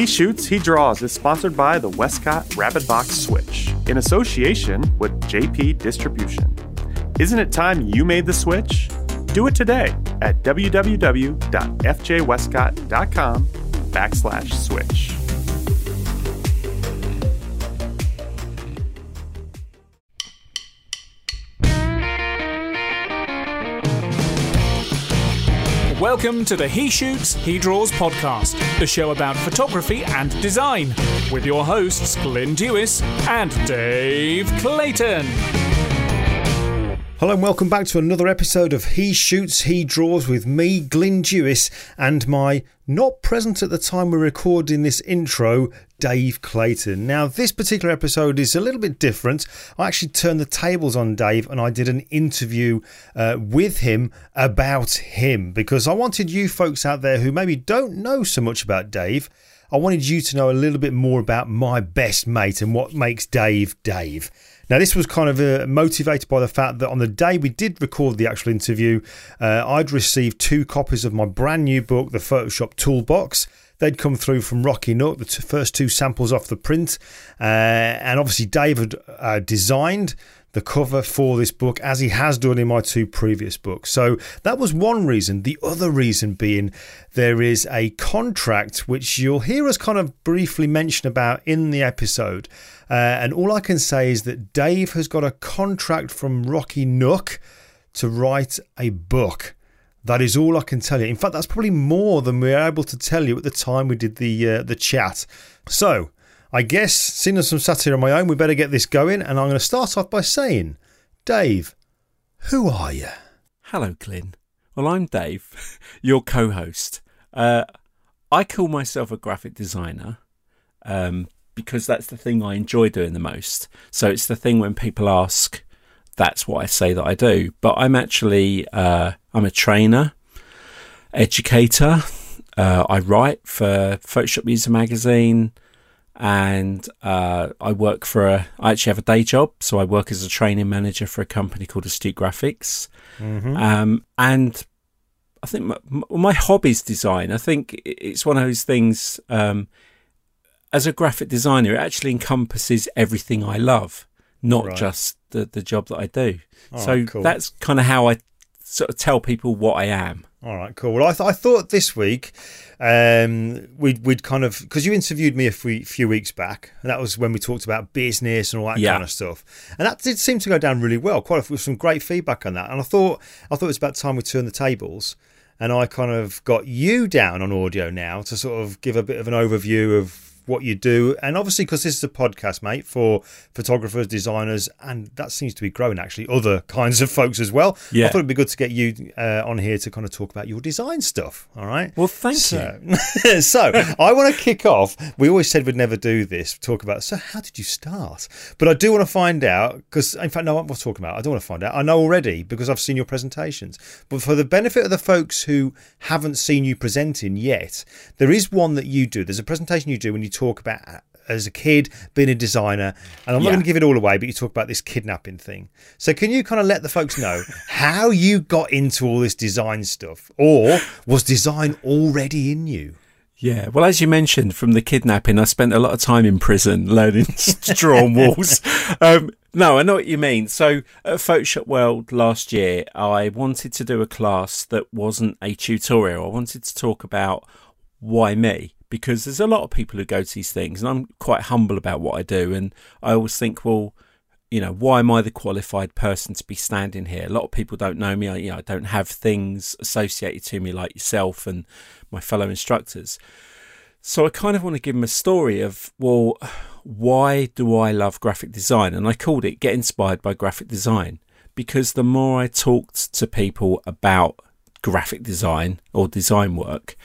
He Shoots, He Draws is sponsored by the Westcott Rapid Box Switch in association with JP Distribution. Isn't it time you made the switch? Do it today at www.fjwestcott.com backslash switch. Welcome to the He Shoots, He Draws podcast, the show about photography and design, with your hosts Glyn Dewis and Dave Clayton. Hello and welcome back to another episode of He Shoots, He Draws with me, Glyn Dewis, and my not present at the time we're recording this intro, Dave Clayton. Now, this particular episode is a little bit different. I actually turned the tables on Dave and I did an interview uh, with him about him because I wanted you folks out there who maybe don't know so much about Dave. I wanted you to know a little bit more about my best mate and what makes Dave Dave. Now, this was kind of uh, motivated by the fact that on the day we did record the actual interview, uh, I'd received two copies of my brand new book, The Photoshop Toolbox. They'd come through from Rocky Nook, the t- first two samples off the print. Uh, and obviously, David uh, designed the cover for this book as he has done in my two previous books. So that was one reason. The other reason being there is a contract which you'll hear us kind of briefly mention about in the episode. Uh, and all I can say is that Dave has got a contract from Rocky Nook to write a book. That is all I can tell you. In fact, that's probably more than we were able to tell you at the time we did the uh, the chat. So, I guess, seeing as I'm sat here on my own, we better get this going. And I'm going to start off by saying, Dave, who are you? Hello, Glyn. Well, I'm Dave, your co host. Uh, I call myself a graphic designer um, because that's the thing I enjoy doing the most. So it's the thing when people ask, that's what I say that I do. But I'm actually uh, I'm a trainer, educator. Uh, I write for Photoshop User Magazine, and uh, I work for a. I actually have a day job, so I work as a training manager for a company called Astute Graphics, mm-hmm. um, and I think my, my is design. I think it's one of those things. Um, as a graphic designer, it actually encompasses everything I love, not right. just the, the job that I do. All so right, cool. that's kind of how I sort of tell people what I am. All right, cool. Well, I, th- I thought this week um, we'd we'd kind of because you interviewed me a few, few, weeks back, and that was when we talked about business and all that yeah. kind of stuff, and that did seem to go down really well. Quite a, with some great feedback on that, and I thought I thought it was about time we turned the tables, and I kind of got you down on audio now to sort of give a bit of an overview of what you do. And obviously, because this is a podcast, mate, for photographers, designers, and that seems to be growing actually, other kinds of folks as well. Yeah. I thought it'd be good to get you uh, on here to kind of talk about your design stuff. All right. Well, thank so, you. so, I want to kick off. We always said we'd never do this, talk about, so how did you start? But I do want to find out, because in fact, no, what we're talking about, I don't want to find out. I know already because I've seen your presentations. But for the benefit of the folks who haven't seen you presenting yet, there is one that you do. There's a presentation you do when you talk about as a kid being a designer and i'm not going to give it all away but you talk about this kidnapping thing so can you kind of let the folks know how you got into all this design stuff or was design already in you yeah, well, as you mentioned from the kidnapping, I spent a lot of time in prison learning to draw on walls. Um, no, I know what you mean. So at Photoshop World last year, I wanted to do a class that wasn't a tutorial. I wanted to talk about why me because there's a lot of people who go to these things, and I'm quite humble about what I do. And I always think, well, you know, why am I the qualified person to be standing here? A lot of people don't know me. I, you know, I don't have things associated to me like yourself and my fellow instructors. So I kind of want to give them a story of, well, why do I love graphic design? And I called it Get Inspired by Graphic Design because the more I talked to people about graphic design or design work,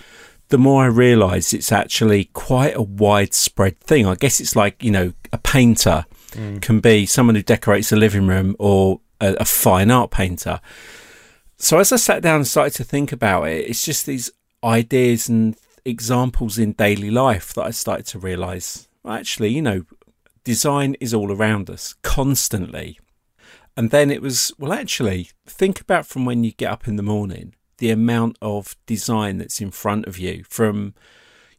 the more I realise it's actually quite a widespread thing. I guess it's like, you know, a painter mm. can be someone who decorates a living room or a, a fine art painter. So as I sat down and started to think about it, it's just these ideas and examples in daily life that I started to realise actually, you know, design is all around us constantly. And then it was, well, actually, think about from when you get up in the morning the amount of design that's in front of you from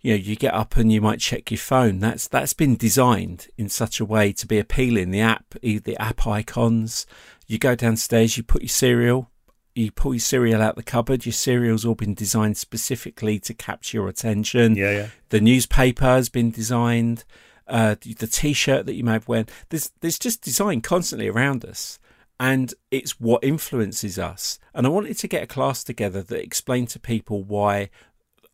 you know, you get up and you might check your phone. That's that's been designed in such a way to be appealing. The app, the app icons. You go downstairs, you put your cereal, you pull your cereal out the cupboard. Your cereal's all been designed specifically to capture your attention. Yeah, yeah. The newspaper has been designed. Uh, the T-shirt that you may have worn. There's there's just design constantly around us, and it's what influences us. And I wanted to get a class together that explained to people why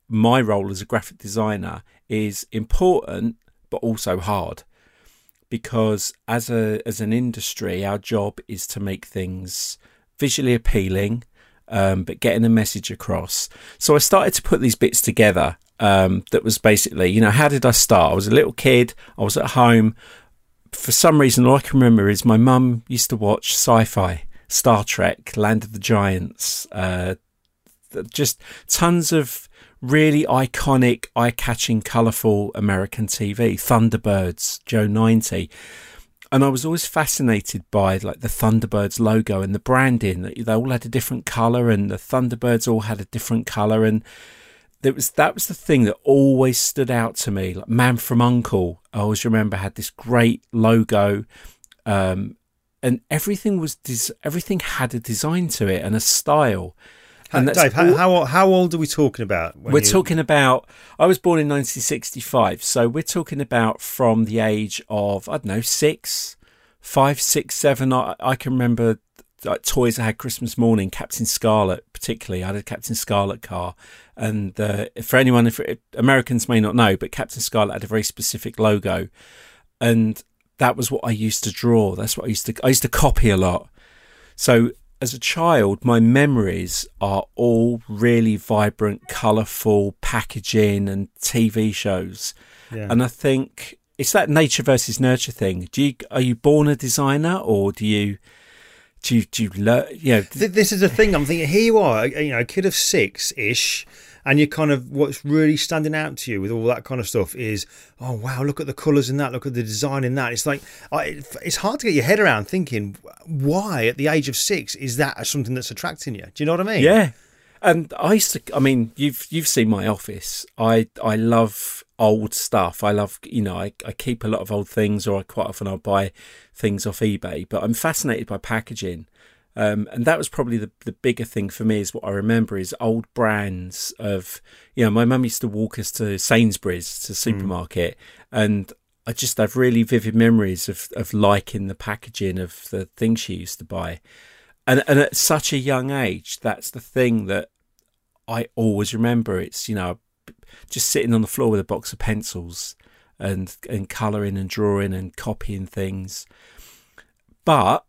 my role as a graphic designer is important but also hard. Because as a as an industry our job is to make things visually appealing um, but getting a message across. So i started to put these bits together um, that was basically you know how did i start? I was a little kid. I was at home for some reason all i can remember is my mum used to watch sci-fi star trek land of the giants uh, just tons of really iconic, eye catching, colourful American TV, Thunderbirds, Joe 90. And I was always fascinated by like the Thunderbirds logo and the branding. They all had a different colour, and the Thunderbirds all had a different colour. And there was that was the thing that always stood out to me. Like Man from Uncle, I always remember had this great logo, um, and everything was des- everything had a design to it and a style. And Dave, how, how, how old are we talking about? We're you... talking about. I was born in 1965, so we're talking about from the age of I don't know six, five, six, seven. I, I can remember like toys I had Christmas morning. Captain Scarlet, particularly, I had a Captain Scarlet car, and uh, for anyone, if Americans may not know, but Captain Scarlet had a very specific logo, and that was what I used to draw. That's what I used to. I used to copy a lot. So as a child, my memories are all really vibrant, colourful packaging and TV shows. Yeah. And I think it's that nature versus nurture thing. Do you are you born a designer or do you do you, do you learn? You know, this is the thing. I'm thinking. Here you are, you know, a kid of six ish and you're kind of what's really standing out to you with all that kind of stuff is oh wow look at the colors in that look at the design in that it's like it's hard to get your head around thinking why at the age of six is that something that's attracting you do you know what i mean yeah and i used to i mean you've you've seen my office i i love old stuff i love you know I, I keep a lot of old things or i quite often i'll buy things off ebay but i'm fascinated by packaging um, and that was probably the, the bigger thing for me is what I remember is old brands of, you know, my mum used to walk us to Sainsbury's, to hmm. supermarket, mm. and I just have really vivid memories of, of liking the packaging of the things she used to buy. And, and at such a young age, that's the thing that I always remember. It's, you know, just sitting on the floor with a box of pencils and, and colouring and drawing and copying things. But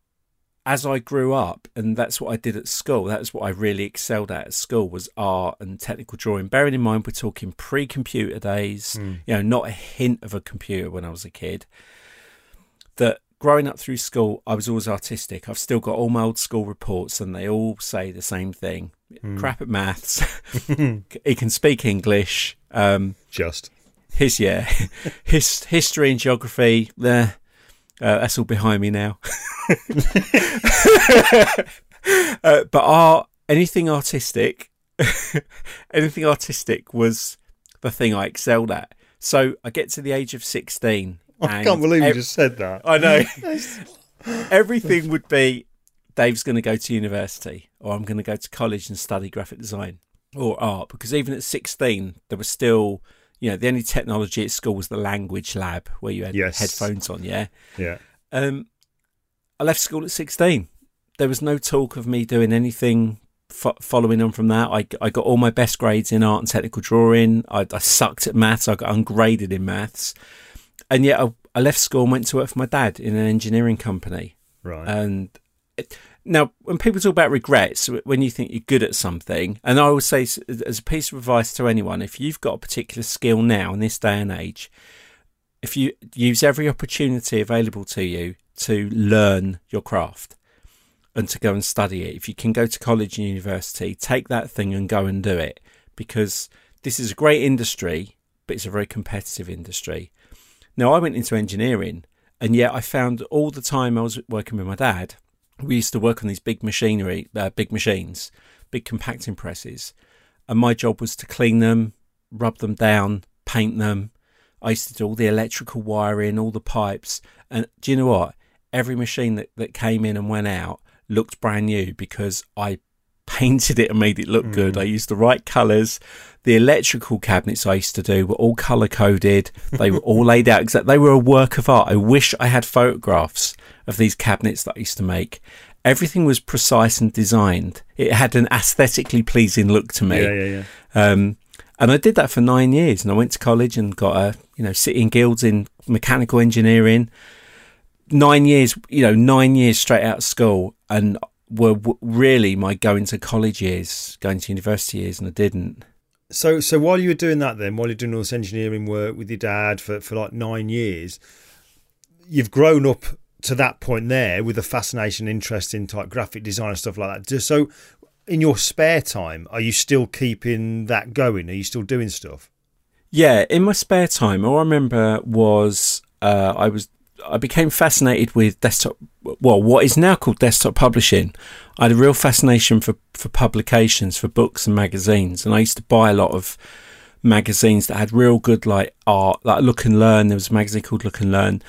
as I grew up, and that's what I did at school, that's what I really excelled at at school was art and technical drawing. Bearing in mind we're talking pre-computer days, mm. you know, not a hint of a computer when I was a kid. That growing up through school, I was always artistic. I've still got all my old school reports, and they all say the same thing: mm. crap at maths. he can speak English. Um, Just his yeah, his history and geography. There, uh, that's all behind me now. uh, but art, anything artistic, anything artistic was the thing I excelled at. So I get to the age of 16. I can't believe ev- you just said that. I know. Everything would be Dave's going to go to university or I'm going to go to college and study graphic design or art because even at 16 there was still you know the only technology at school was the language lab where you had yes. headphones on yeah yeah um I left school at 16. There was no talk of me doing anything fo- following on from that. I, I got all my best grades in art and technical drawing. I, I sucked at maths. I got ungraded in maths. And yet I, I, left school and went to work for my dad in an engineering company. Right. And it, now, when people talk about regrets, when you think you're good at something, and I would say, as a piece of advice to anyone, if you've got a particular skill now in this day and age, if you use every opportunity available to you to learn your craft and to go and study it. If you can go to college and university, take that thing and go and do it because this is a great industry, but it's a very competitive industry. Now, I went into engineering, and yet I found all the time I was working with my dad, we used to work on these big machinery, uh, big machines, big compacting presses, and my job was to clean them, rub them down, paint them. I used to do all the electrical wiring, all the pipes. And do you know what? Every machine that, that came in and went out looked brand new because I painted it and made it look mm. good. I used the right colours. The electrical cabinets I used to do were all colour coded. They were all laid out exactly. They were a work of art. I wish I had photographs of these cabinets that I used to make. Everything was precise and designed. It had an aesthetically pleasing look to me. Yeah, yeah, yeah. Um, and I did that for nine years. And I went to college and got a, you know, City and Guilds in mechanical engineering. Nine years, you know, nine years straight out of school. And were really my going to college years, going to university years, and I didn't. So, so while you were doing that, then while you're doing all this engineering work with your dad for, for like nine years, you've grown up to that point there with a fascination, interest in type graphic design and stuff like that. So, in your spare time, are you still keeping that going? Are you still doing stuff? Yeah, in my spare time, all I remember was uh, I was I became fascinated with desktop. Well, what is now called desktop publishing. I had a real fascination for for publications, for books and magazines, and I used to buy a lot of magazines that had real good like art, like Look and Learn. There was a magazine called Look and Learn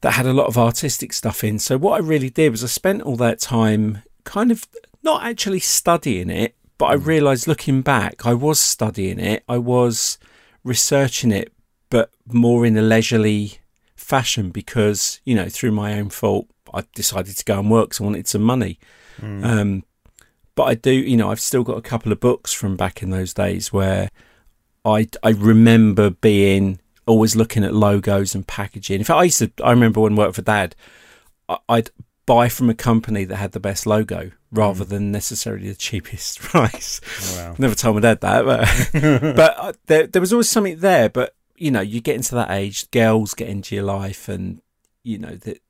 that had a lot of artistic stuff in. So what I really did was I spent all that time kind of not actually studying it, but I hmm. realised looking back, I was studying it. I was researching it, but more in a leisurely fashion because you know through my own fault I decided to go and work because I wanted some money. Mm. Um, but I do, you know, I've still got a couple of books from back in those days where I I remember being always looking at logos and packaging. In fact, I used to. I remember when I worked for Dad, I'd buy from a company that had the best logo rather mm. than necessarily the cheapest price. Oh, wow. Never told my dad that, but but uh, there there was always something there. But you know, you get into that age, girls get into your life, and you know that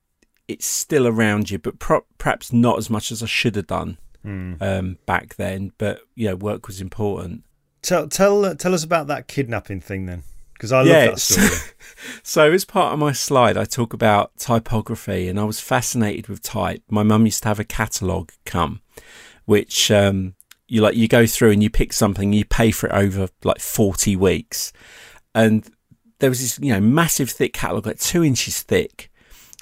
it's still around you, but pro- perhaps not as much as I should have done mm. um, back then. But yeah, work was important. Tell tell uh, tell us about that kidnapping thing then, because I love yeah, that story. so as part of my slide, I talk about typography, and I was fascinated with type. My mum used to have a catalogue come, which um, you like you go through and you pick something, you pay for it over like forty weeks, and there was this you know massive thick catalog, like two inches thick,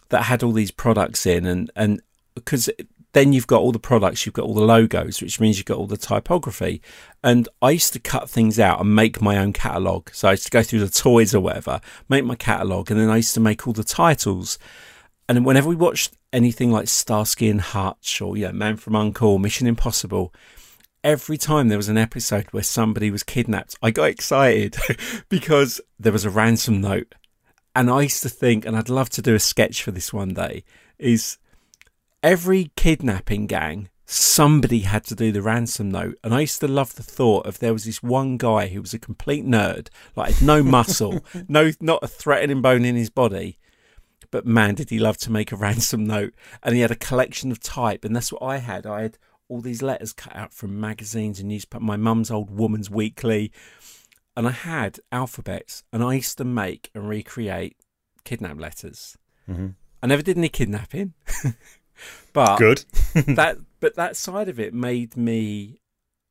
that had all these products in, and and because then you've got all the products, you've got all the logos, which means you've got all the typography. And I used to cut things out and make my own catalogue. So I used to go through the toys or whatever, make my catalogue, and then I used to make all the titles. And whenever we watched anything like Starsky and Hutch or, yeah, Man from Uncle, Mission Impossible, every time there was an episode where somebody was kidnapped, I got excited because there was a ransom note. And I used to think, and I'd love to do a sketch for this one day, is every kidnapping gang, somebody had to do the ransom note. And I used to love the thought of there was this one guy who was a complete nerd, like no muscle, no, not a threatening bone in his body. But man, did he love to make a ransom note. And he had a collection of type. And that's what I had. I had all these letters cut out from magazines and newspapers, my mum's old woman's weekly. And I had alphabets and I used to make and recreate kidnap letters. Mm-hmm. I never did any kidnapping, but good. that but that side of it made me.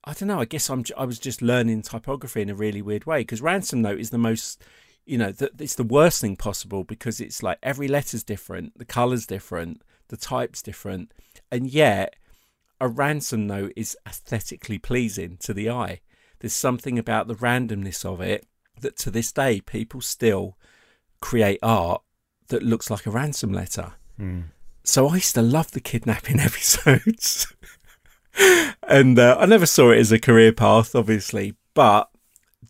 I don't know. I guess I'm. I was just learning typography in a really weird way because ransom note is the most. You know, the, it's the worst thing possible because it's like every letter's different, the color's different, the type's different, and yet a ransom note is aesthetically pleasing to the eye. There's something about the randomness of it that to this day people still create art that looks like a ransom letter. Mm. So I used to love the kidnapping episodes. and uh, I never saw it as a career path, obviously, but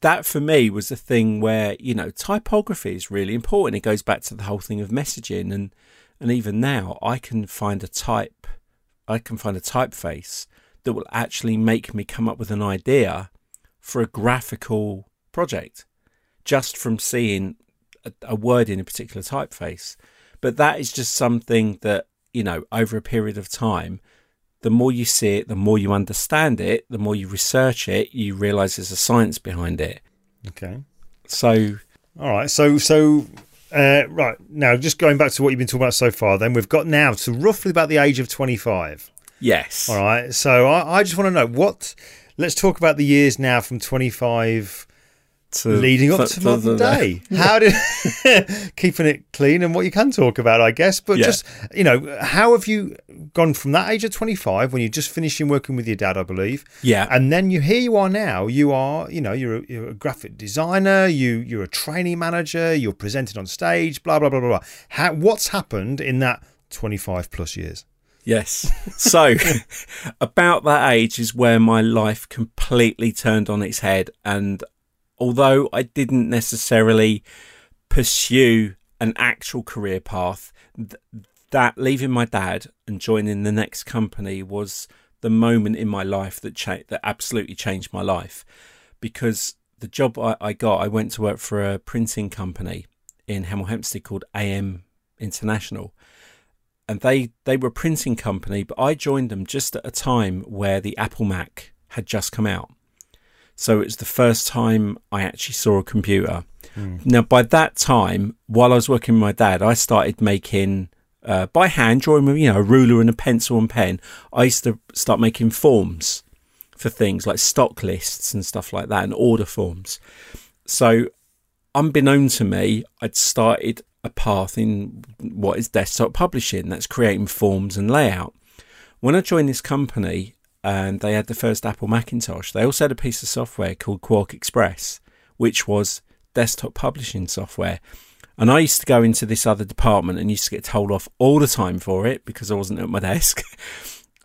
that for me was a thing where, you know, typography is really important. It goes back to the whole thing of messaging and and even now I can find a type I can find a typeface that will actually make me come up with an idea for a graphical project just from seeing a, a word in a particular typeface. But that is just something that, you know, over a period of time, the more you see it, the more you understand it, the more you research it, you realize there's a science behind it. Okay. So, all right. So, so uh, right now, just going back to what you've been talking about so far, then we've got now to roughly about the age of 25. Yes. All right. So I, I just want to know what. Let's talk about the years now from 25 to leading up to- modern the- day. How did keeping it clean and what you can talk about, I guess. But Yeah. just you know, how have you gone from that age of twenty five when you're just finishing working with your dad, I believe, Yeah. and then you here you are now. You are you know you're a, you're a graphic designer. You you're a training manager. You're presented on stage. Blah blah blah blah blah. How, what's happened in that twenty five plus years? Yes. So, about that age is where my life completely turned on its head. And although I didn't necessarily pursue an actual career path, th- that leaving my dad and joining the next company was the moment in my life that cha- that absolutely changed my life. Because the job I, I got, I went to work for a printing company in Hemel Hempstead called AM International and they they were a printing company, but I joined them just at a time where the Apple Mac had just come out. So it was the first time I actually saw a computer. Now, by that time, while I was working with my dad, I started making uh, by hand, drawing with you know a ruler and a pencil and pen. I used to start making forms for things like stock lists and stuff like that, and order forms. So unbeknown to me, I'd started a path in what is desktop publishing. That's creating forms and layout. When I joined this company and they had the first Apple Macintosh, they also had a piece of software called QuarkXPress, which was desktop publishing software. And I used to go into this other department and used to get told off all the time for it because I wasn't at my desk.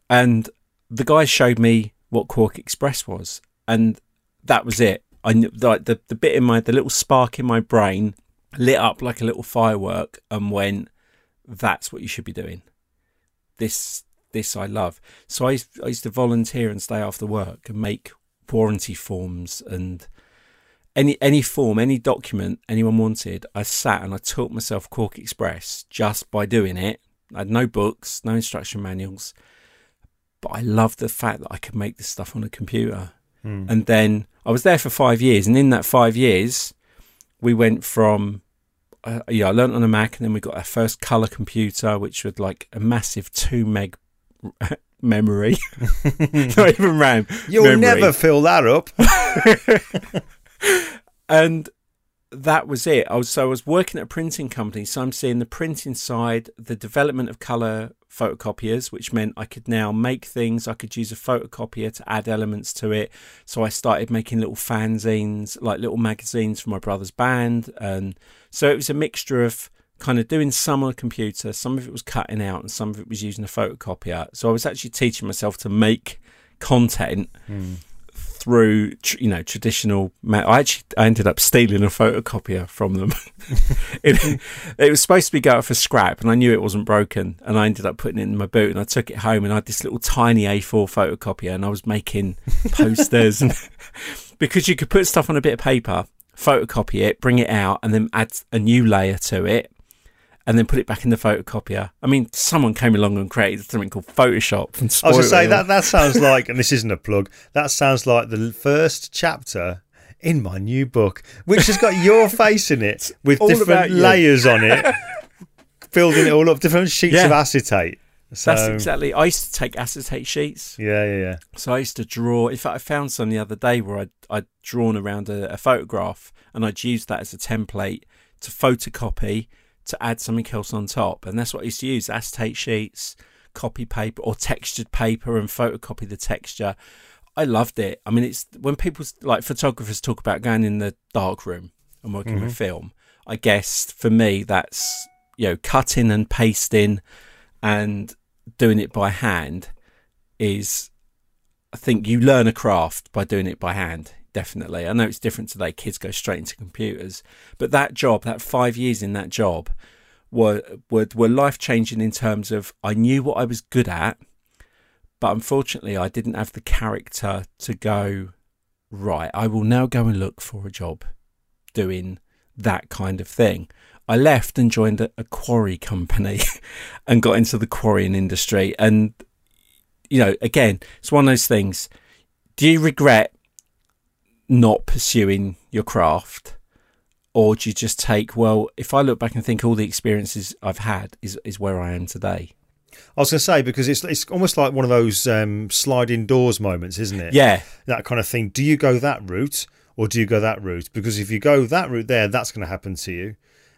and the guy showed me what QuarkXPress was, and that was it. I like the the bit in my the little spark in my brain lit up like a little firework and went, "That's what you should be doing." This this I love. So I used, I used to volunteer and stay after work and make warranty forms and any any form, any document anyone wanted. I sat and I taught myself QuarkXPress just by doing it. I had no books, no instruction manuals, but I loved the fact that I could make this stuff on a computer. Hmm. And then I was there for five years, and in that five years, we went from uh, yeah, I learned on a Mac, and then we got our first color computer, which was like a massive two meg memory, not even RAM. You'll memory. never fill that up. and that was it. I was so I was working at a printing company, so I'm seeing the printing side, the development of color photocopiers, which meant I could now make things. I could use a photocopier to add elements to it. So I started making little fanzines, like little magazines for my brother's band, and so it was a mixture of kind of doing some on a computer, some of it was cutting out, and some of it was using a photocopier. So I was actually teaching myself to make content hmm. Through tr- you know traditional ma- I actually I ended up stealing a photocopier from them. It, it was supposed to be going for scrap and I knew it wasn't broken and I ended up putting it in my boot and I took it home and I had this little tiny A4 photocopier and I was making posters and because you could put stuff on a bit of paper photocopy it bring it out and then add a new layer to it and then put it back in the photocopier. I mean, someone came along and created something called Photoshop. And I was going to say that that sounds like, and this isn't a plug. That sounds like the first chapter in my new book, which has got your face in it with all different layers on it, building it all up, different sheets Yeah. of acetate. So, That's exactly. I used to take acetate sheets, Yeah, yeah, yeah. so I used to draw. In fact, I found some the other day where I'd, I'd drawn around a, a photograph, and I'd used that as a template to photocopy to add something else on top, and that's what I used to use: acetate sheets, copy paper, or textured paper, and photocopy the texture. I loved it. I mean, it's when people like photographers talk about going in the dark room and working with mm-hmm. film. I guess for me, that's you know cutting and pasting and doing it by hand is I think you learn a craft by doing it by hand. Definitely. I know it's different today. Kids go straight into computers. But that job, that five years in that job were were, were life changing in terms of I knew what I was good at, but unfortunately I didn't have the character to go, right, I will now go and look for a job doing that kind of thing. I left and joined a, a quarry company and got into the quarrying industry. And, you know, again, it's one of those things. Do you regret not pursuing your craft? Or do you just take, well, if I look back and think all the experiences I've had is, is where I am today? I was going to say because it's it's almost like one of those um, sliding doors moments, isn't it? Yeah. that kind of thing. Do you go that route, or do you go that route? Because if you go that route there, that's going to happen to you,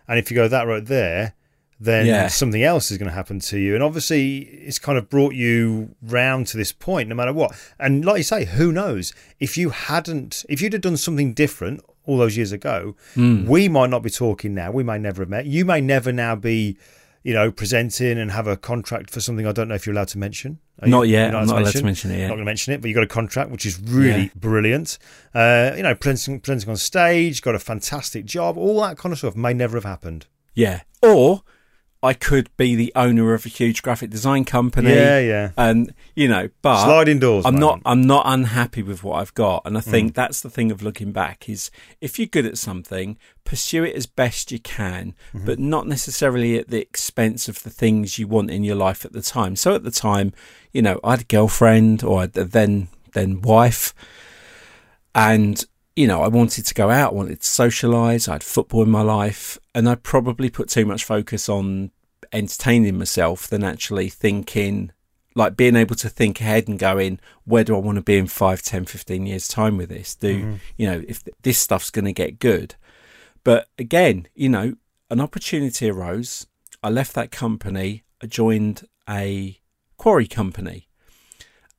and if you go that route there, then Yeah. something else is going to happen to you. And obviously, it's kind of brought you round to this point, no matter what. And like you say, who knows? If you hadn't, if you'd have done something different all those years ago, Hmm. we might not be talking now. We may never have met. You may never now be, you know, presenting and have a contract for something I don't know if you're allowed to mention. Are Not you- yet. you're I'm not allowed to mention it Not going to mention it, but you got a contract, which is really Yeah. brilliant. Uh, you know, presenting, presenting on stage, got a fantastic job. All that kind of stuff may never have happened. Yeah. Or I could be the owner of a huge graphic design company. Yeah, yeah. And you know, but Sliding doors. I'm not I'm not unhappy with what I've got. And I think Mm. that's the thing of looking back is if you're good at something, pursue it as best you can, Mm-hmm. but not necessarily at the expense of the things you want in your life at the time. So at the time, you know, I had a girlfriend or a then then wife and you know, I wanted to go out, I wanted to socialise, I had football in my life, and I probably put too much focus on entertaining myself than actually thinking, like being able to think ahead and going, where do I want to be in 5, 10, 15 years' time with this? Do, you know, if this stuff's going to get good? But again, you know, an opportunity arose. I left that company, I joined a quarry company.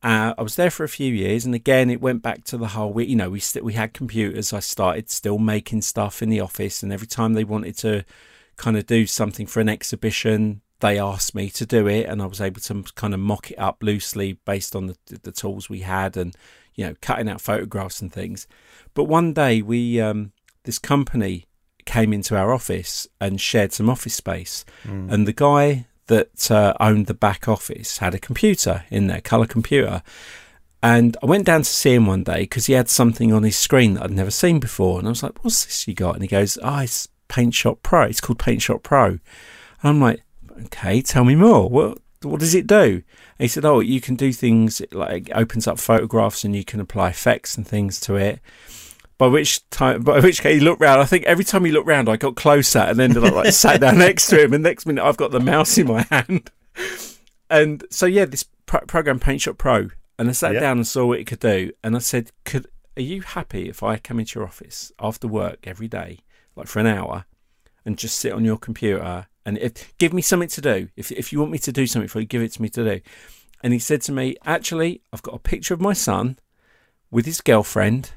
Uh, I was there for a few years, and again, it went back to the whole. We, you know, we st- we had computers. I started still making stuff in the office, and every time they wanted to kind of do something for an exhibition, they asked me to do it, and I was able to kind of mock it up loosely based on the the tools we had, and you know, cutting out photographs and things. But one day, we um, this company came into our office and shared some office space, and the guy that uh, owned the back office had a computer in there, color computer. And I went down to see him one day because he had something on his screen that I'd never seen before. And I was like, What's this you got? And he goes, Oh, it's Paint Shop Pro. It's called Paint Shop Pro. And I'm like, Okay, tell me more. What, what does it do? And he said, Oh, you can do things like it opens up photographs and you can apply effects and things to it. By which time, by which case he looked round. I think every time he looked round, I got closer and then like, like sat down next to him. And next minute, I've got the mouse in my hand. And so yeah, this pro- program Paint Shop Pro, and I sat Yeah. down and saw what it could do, and I said, "Could are you happy if I come into your office after work every day, like for an hour, and just sit on your computer and if, give me something to do? If if you want me to do something for you, give it to me to do." And he said to me, "Actually, I've got a picture of my son with his girlfriend.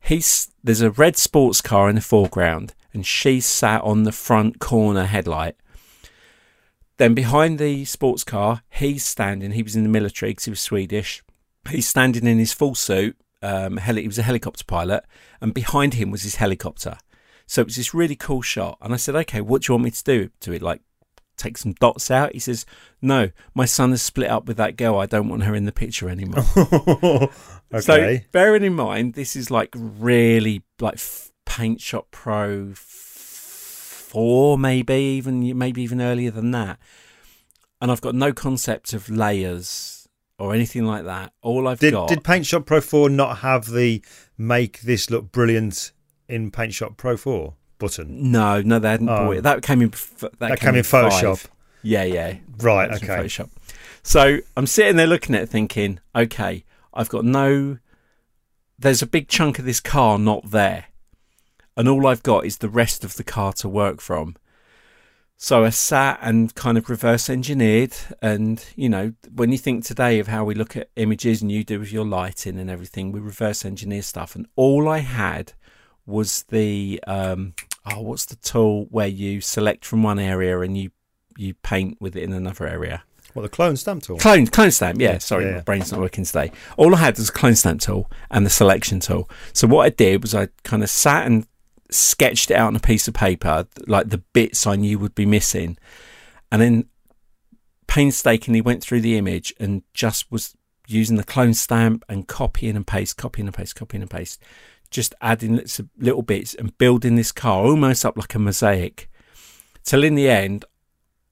He's there's a red sports car in the foreground, and she's sat on the front corner headlight." Then behind the sports car, he's standing. He was in the military because he was Swedish. He's standing in his full suit. Um, heli- he was a helicopter pilot, and behind him was his helicopter. So it was this really cool shot. And I said, "Okay, what do you want me to do to it? Like, take some dots out?" He says, "No, my son has split up with that girl. I don't want her in the picture anymore." okay. So bearing in mind, this is like really like Paint Shop Pro four, maybe even maybe even earlier than that. And I've got no concept of layers or anything like that. All I've did got did Paint Shop Pro 4 not have the make this look brilliant in Paint Shop Pro 4 button? no, no, they hadn't Oh. bought it. That came in. That, That came in five. Photoshop. Yeah, yeah. Right, okay. Photoshop. So I'm sitting there looking at it thinking, okay, I've got no. There's a big chunk of this car not there. And all I've got is the rest of the car to work from. So I sat and kind of reverse engineered. And, you know, when you think today of how we look at images and you do with your lighting and everything, we reverse engineer stuff. And all I had was the, um, oh, what's the tool where you select from one area and you, you paint with it in another area? What the clone stamp tool? Clone, clone stamp, yeah. Sorry, Yeah, my brain's not working today. All I had was a clone stamp tool and the selection tool. So what I did was I kind of sat and sketched it out on a piece of paper, like the bits I knew would be missing, and then painstakingly went through the image and just was using the clone stamp and copying and paste, copying and paste, copying and paste, just adding little, bits and building this car almost up like a mosaic. Till in the end,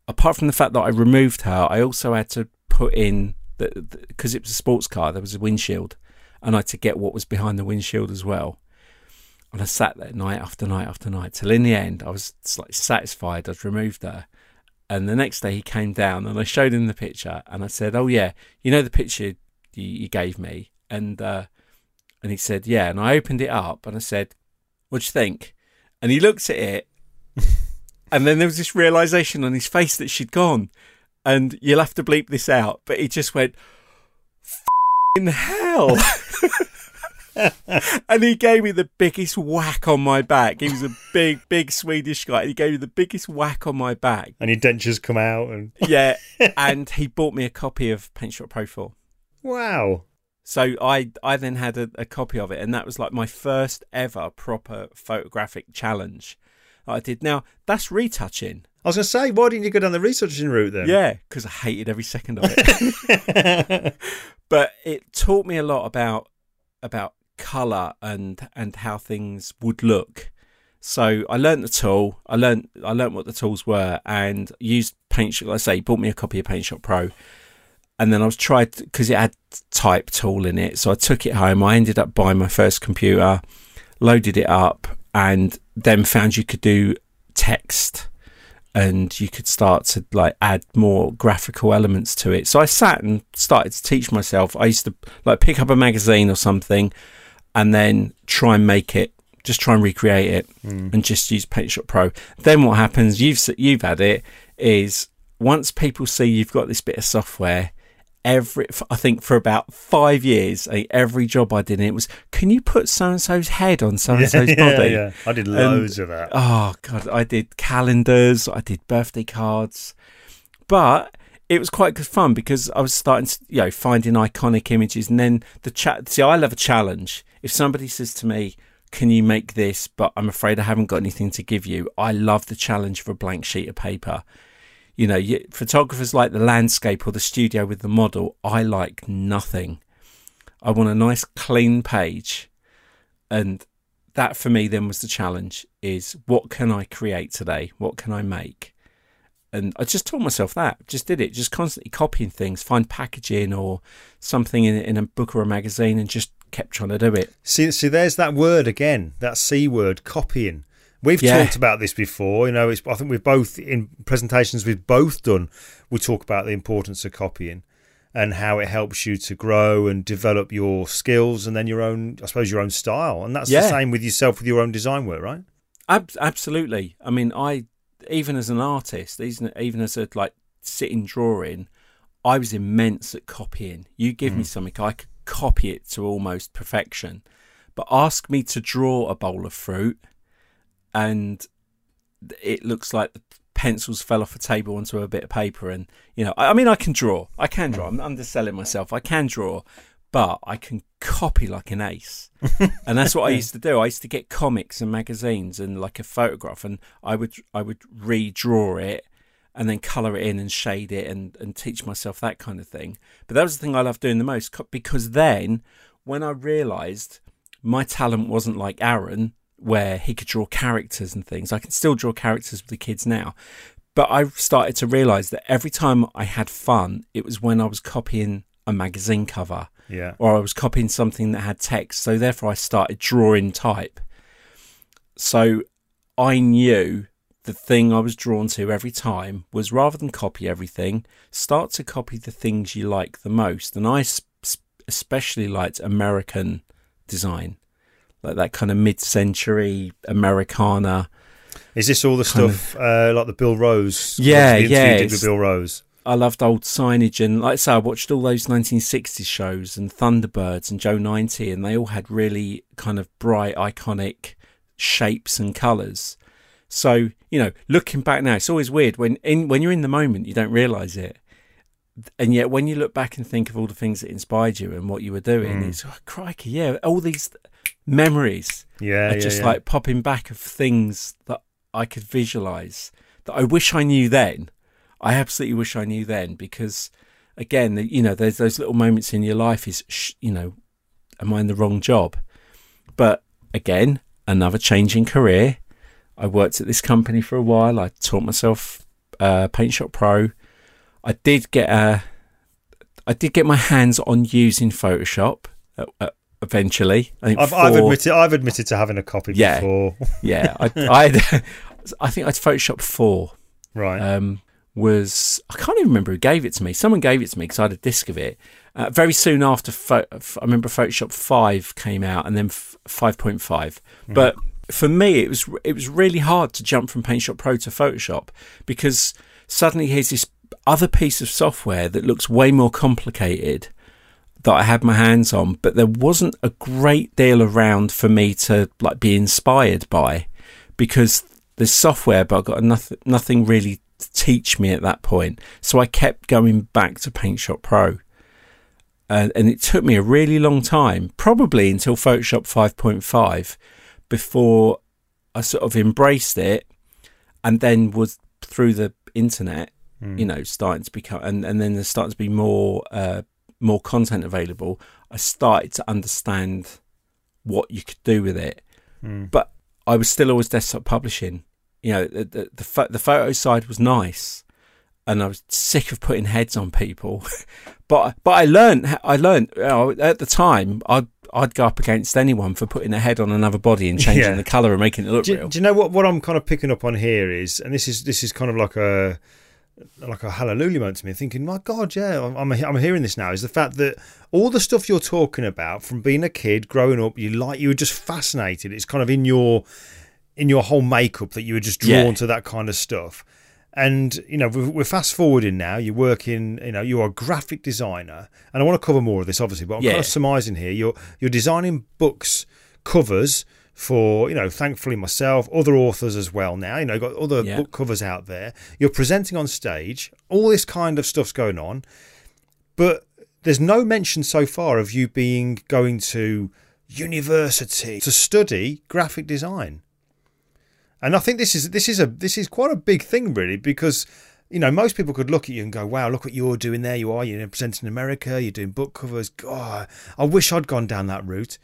apart from the fact that I removed her, I also had to put in because it was a sports car. There was a windshield, and I had to get what was behind the windshield as well. And I sat there night after night after night till in the end I was like satisfied I'd removed her. And the next day he came down and I showed him the picture and I said, "Oh yeah, you know the picture you, you gave me." And uh, And he said, Yeah. And I opened it up and I said, What do you think? And he looked at it. and then there was this realization on his face that she'd gone. And you'll have to bleep this out. But he just went, in hell. and he gave me the biggest whack on my back. He was a big, big Swedish guy. He gave me the biggest whack on my back. And your dentures come out and Yeah. and he bought me a copy of Paint Shop Pro 4. wow. So I I then had a, a copy of it, and that was like my first ever proper photographic challenge I did. Now that's retouching, I was going to say, why didn't you go down the researching route then? yeah, because I hated every second of it. but it taught me a lot about about color and and how things would look. So I learnt the tool. I learnt I learnt what the tools were and used Paint Shop. Like I say, bought me a copy of Paint Shop Pro, and then I was tried because it had type tool in it. So I took it home. I ended up buying my first computer, loaded it up, and then found you could do text and you could start to like add more graphical elements to it. So I sat and started to teach myself. I used to like pick up a magazine or something and then try and make it just try and recreate it mm. and just use Paint Shop Pro. Then what happens you've you've had it is once people see you've got this bit of software every I think for about 5 years eh, every job I did it was can you put so and so's head on so and so's body? yeah. I did loads of that. Oh god, I did calendars, I did birthday cards, but it was quite good fun because I was starting to, you know, finding iconic images, and then the chat. See, I love a challenge. If somebody says to me, "Can you make this?" but I'm afraid I haven't got anything to give you, I love the challenge of a blank sheet of paper. You know, you, photographers like the landscape or the studio with the model. I like nothing. I want a nice clean page, and that for me then was the challenge is what can I create today? What can I make? And I just taught myself that. Just did it. Just constantly copying things, find packaging or something in, in a book or a magazine, and just kept trying to do it. See, see, there's that word again, that C word, copying. We've Yeah. talked about this before. You know, it's, I think we've both in presentations we've both done. We talk about the importance of copying and how it helps you to grow and develop your skills and then your own, I suppose, your own style. And that's the same with yourself with your own design work, right? Ab- absolutely. I mean, I even as an artist, even even as a like sitting drawing, I was immense at copying. You give me hmm. something, I could copy it to almost perfection. But ask me to draw a bowl of fruit, and it looks like the pencils fell off a table onto a bit of paper. And you know, I, I mean, I can draw. I can draw. I'm underselling myself. I can draw, but I can copy like an ace. and that's what I used to do. I used to get comics and magazines and like a photograph, and I would I would redraw it and then color it in and shade it and and teach myself that kind of thing. But that was the thing I loved doing the most because then when I realised my talent wasn't like Aaron, where he could draw characters and things. I can still draw characters with the kids now. But I started to realise that every time I had fun, it was when I was copying a magazine cover Yeah. or I was copying something that had text. So therefore, I started drawing type. So I knew the thing I was drawn to every time was rather than copy everything, start to copy the things you like the most. And I s- s- especially liked American design, like that kind of mid-century Americana. Is this all the stuff uh, like the Bill Rose? Yeah, yeah, with Bill Rose. I loved old signage and like I say, I watched all those 1960s shows and Thunderbirds and Joe 90 and they all had really kind of bright, iconic shapes and colours. So, you know, looking back now, it's always weird when in when you're in the moment you don't realise it. And yet when you look back and think of all the things that inspired you and what you were doing, Mm. it's oh, crikey, yeah, all these memories Yeah, are yeah, just yeah. like popping back of things that I could visualize that I wish I knew then. I absolutely wish I knew then because, again, the- you know, there's those little moments in your life is, sh- you know, am I in the wrong job? But again, another changing career. I worked at this company for a while. I taught myself uh, Paint Shop Pro. I did get a, I did get my hands on using Photoshop uh, uh, eventually. I think I've, I've admitted I've admitted to having a copy Yeah. before. yeah, I, I, I think I'd Photoshop four right. um, was I can't even remember who gave it to me. Someone gave it to me because I had a disc of it. Uh, very soon after, Pho- I remember Photoshop Five came out, and then five point five. But for me, it was it was really hard to jump from PaintShop Pro to Photoshop because suddenly here's this other piece of software that looks way more complicated that I had my hands on, but there wasn't a great deal around for me to like be inspired by because there's software, but I got nothing nothing really to teach me at that point. So I kept going back to PaintShop Pro. And, and it took me a really long time, probably until Photoshop 5.5, before I sort of embraced it and then was through the internet, you know, starting to become, and, and then there's starting to be more, uh, more content available. I started to understand what you could do with it. Hmm. But I was still always desktop publishing. You know, the the, the, pho- the photo side was nice, and I was sick of putting heads on people. but but I learned I learned you know, at the time I'd I'd go up against anyone for putting a head on another body and changing Yeah. the color and making it look Do, real. do you know what? What I'm kind of picking up on here is, and this is this is kind of like a like a hallelujah moment to me. Thinking, my God, yeah, I'm I'm, I'm hearing this now. Is the fact that all the stuff you're talking about from being a kid, growing up, you like you were just fascinated. It's kind of in your in your whole makeup that you were just drawn Yeah. to that kind of stuff. And you know, we're we're fast forwarding now. You're working. You know, you're a graphic designer, and I want to cover more of this, obviously. But I'm kind of surmising here. You're you're designing books covers for you know, thankfully myself, other authors as well. Now you know, got other Yeah. book covers out there. You're presenting on stage. All this kind of stuff's going on, but there's no mention so far of you being going to university to study graphic design. And I think this is this is a this is quite a big thing really because you know most people could look at you and go wow look what you're doing there you are you're presenting in America you're doing book covers God I wish I'd gone down that route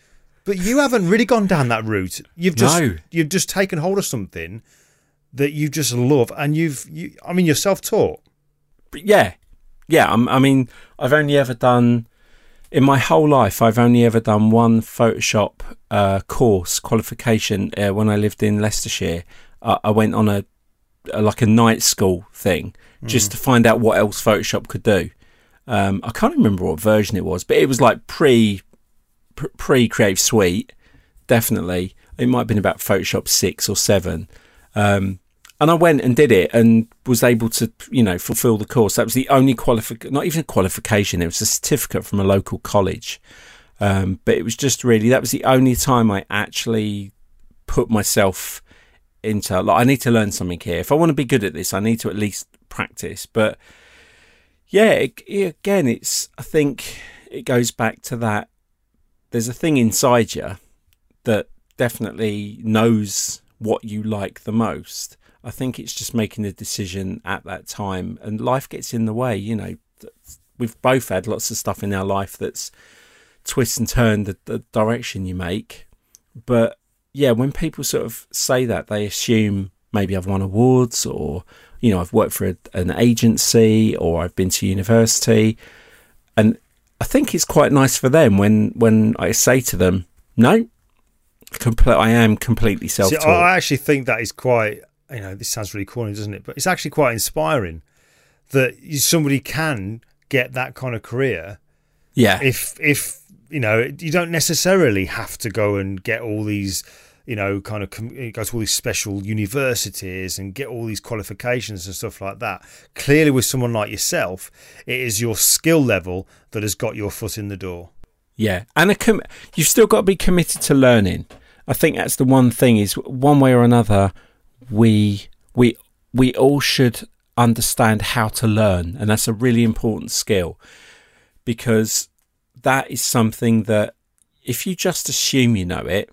but you haven't really gone down that route you've just No. you've just taken hold of something that you just love and you've you I mean you're self-taught But yeah, yeah. I'm, I mean, I've only ever done in my whole life. I've only ever done one Photoshop uh, course qualification uh, when I lived in Leicestershire. Uh, I went on a, a like a night school thing just to find out what else Photoshop could do. Um, I can't remember what version it was, but it was like pre pre Creative Suite, definitely. It might have been about Photoshop six or seven. Um, and I went and did it and was able to, you know, fulfill the course. That was the only qualification, not even a qualification, it was a certificate from a local college. Um, but it was just really, that was the only time I actually put myself into, like, I need to learn something here. If I want to be good at this, I need to at least practice. But yeah, it- again, it's, I think it goes back to that. There's a thing inside you that definitely knows what you like the most. I think it's just making the decision at that time, and life gets in the way. You know, we've both had lots of stuff in our life that's twist and turn the, the direction you make. But yeah, when people sort of say that, they assume maybe I've won awards, or you know, I've worked for a, an agency, or I've been to university, and I think it's quite nice for them when when I say to them, no. Comple- I am completely self-taught. I actually think that is quite, you know, this sounds really corny, doesn't it? But it's actually quite inspiring that somebody can get that kind of career yeah, if, if you know, you don't necessarily have to go and get all these, you know, kind of go to all these special universities and get all these qualifications and stuff like that. Clearly, with someone like yourself, it is your skill level that has got your foot in the door. Yeah, and com- you've still got to be committed to learning. I think that's the one thing is one way or another we we we all should understand how to learn, and that's a really important skill because that is something that if you just assume you know it,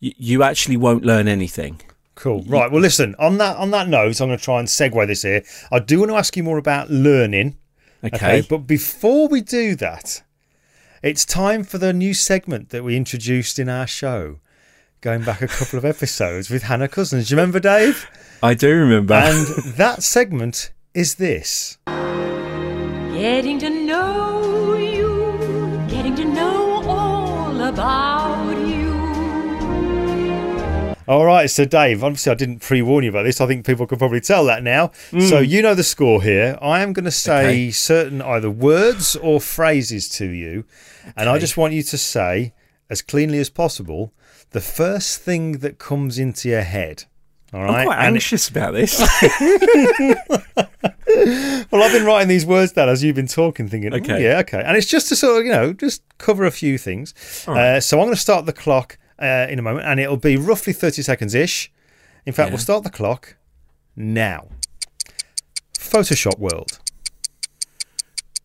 you, you actually won't learn anything. Cool. Right. Well, listen. On that on that note, I'm going to try and segue this here. I do want to ask you more about learning. Okay. But before we do that, it's time for the new segment that we introduced in our show, going back a couple of episodes with Hannah Cousins. Do you remember, Dave? I do remember. And that segment is this. Getting to know all about you. All right, so Dave, obviously I didn't pre-warn you about this. I think people can probably tell that now. Mm. So you know the score here. I am going to say Okay. certain either words or phrases to you, and I just want you to say as cleanly as possible the first thing that comes into your head. All right. I'm quite And- anxious about this. well, I've been writing these words down as you've been talking, thinking, okay, Okay. yeah, okay, and it's just to sort of you know just cover a few things. Uh, so I'm going to start the clock uh, in a moment, and it'll be roughly 30 seconds ish. In fact, Yeah. we'll start the clock now. Photoshop world,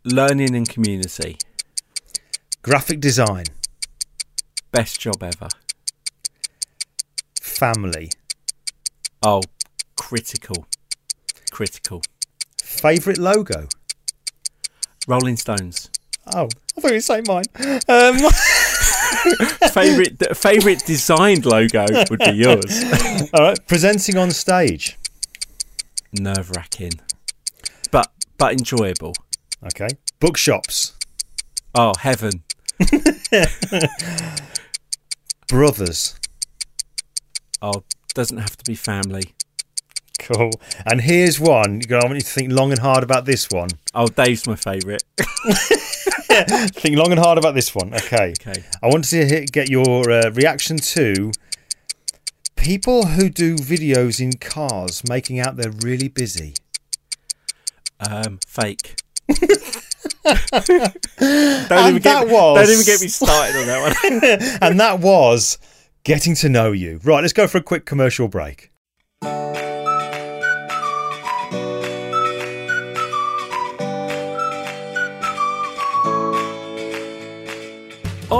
Learning and community. graphic design, Best job ever. family, Oh, critical. Critical. favorite logo. Rolling Stones. Oh, I thought you were saying mine. Um, favorite favorite designed logo would be yours. all right, presenting on stage. Nerve wracking, but but enjoyable. Okay, bookshops, Oh, heaven. brothers. Oh, doesn't have to be family. Cool. And here's one. I want you to think long and hard about this one. Oh, Dave's my favourite. Think long and hard about this one. Okay. Okay. I want to get your uh, reaction to people who do videos in cars making out they're really busy. Um, fake. don't, even get was- don't even get me started on that one. and that was getting to know you. Right, let's go for a quick commercial break.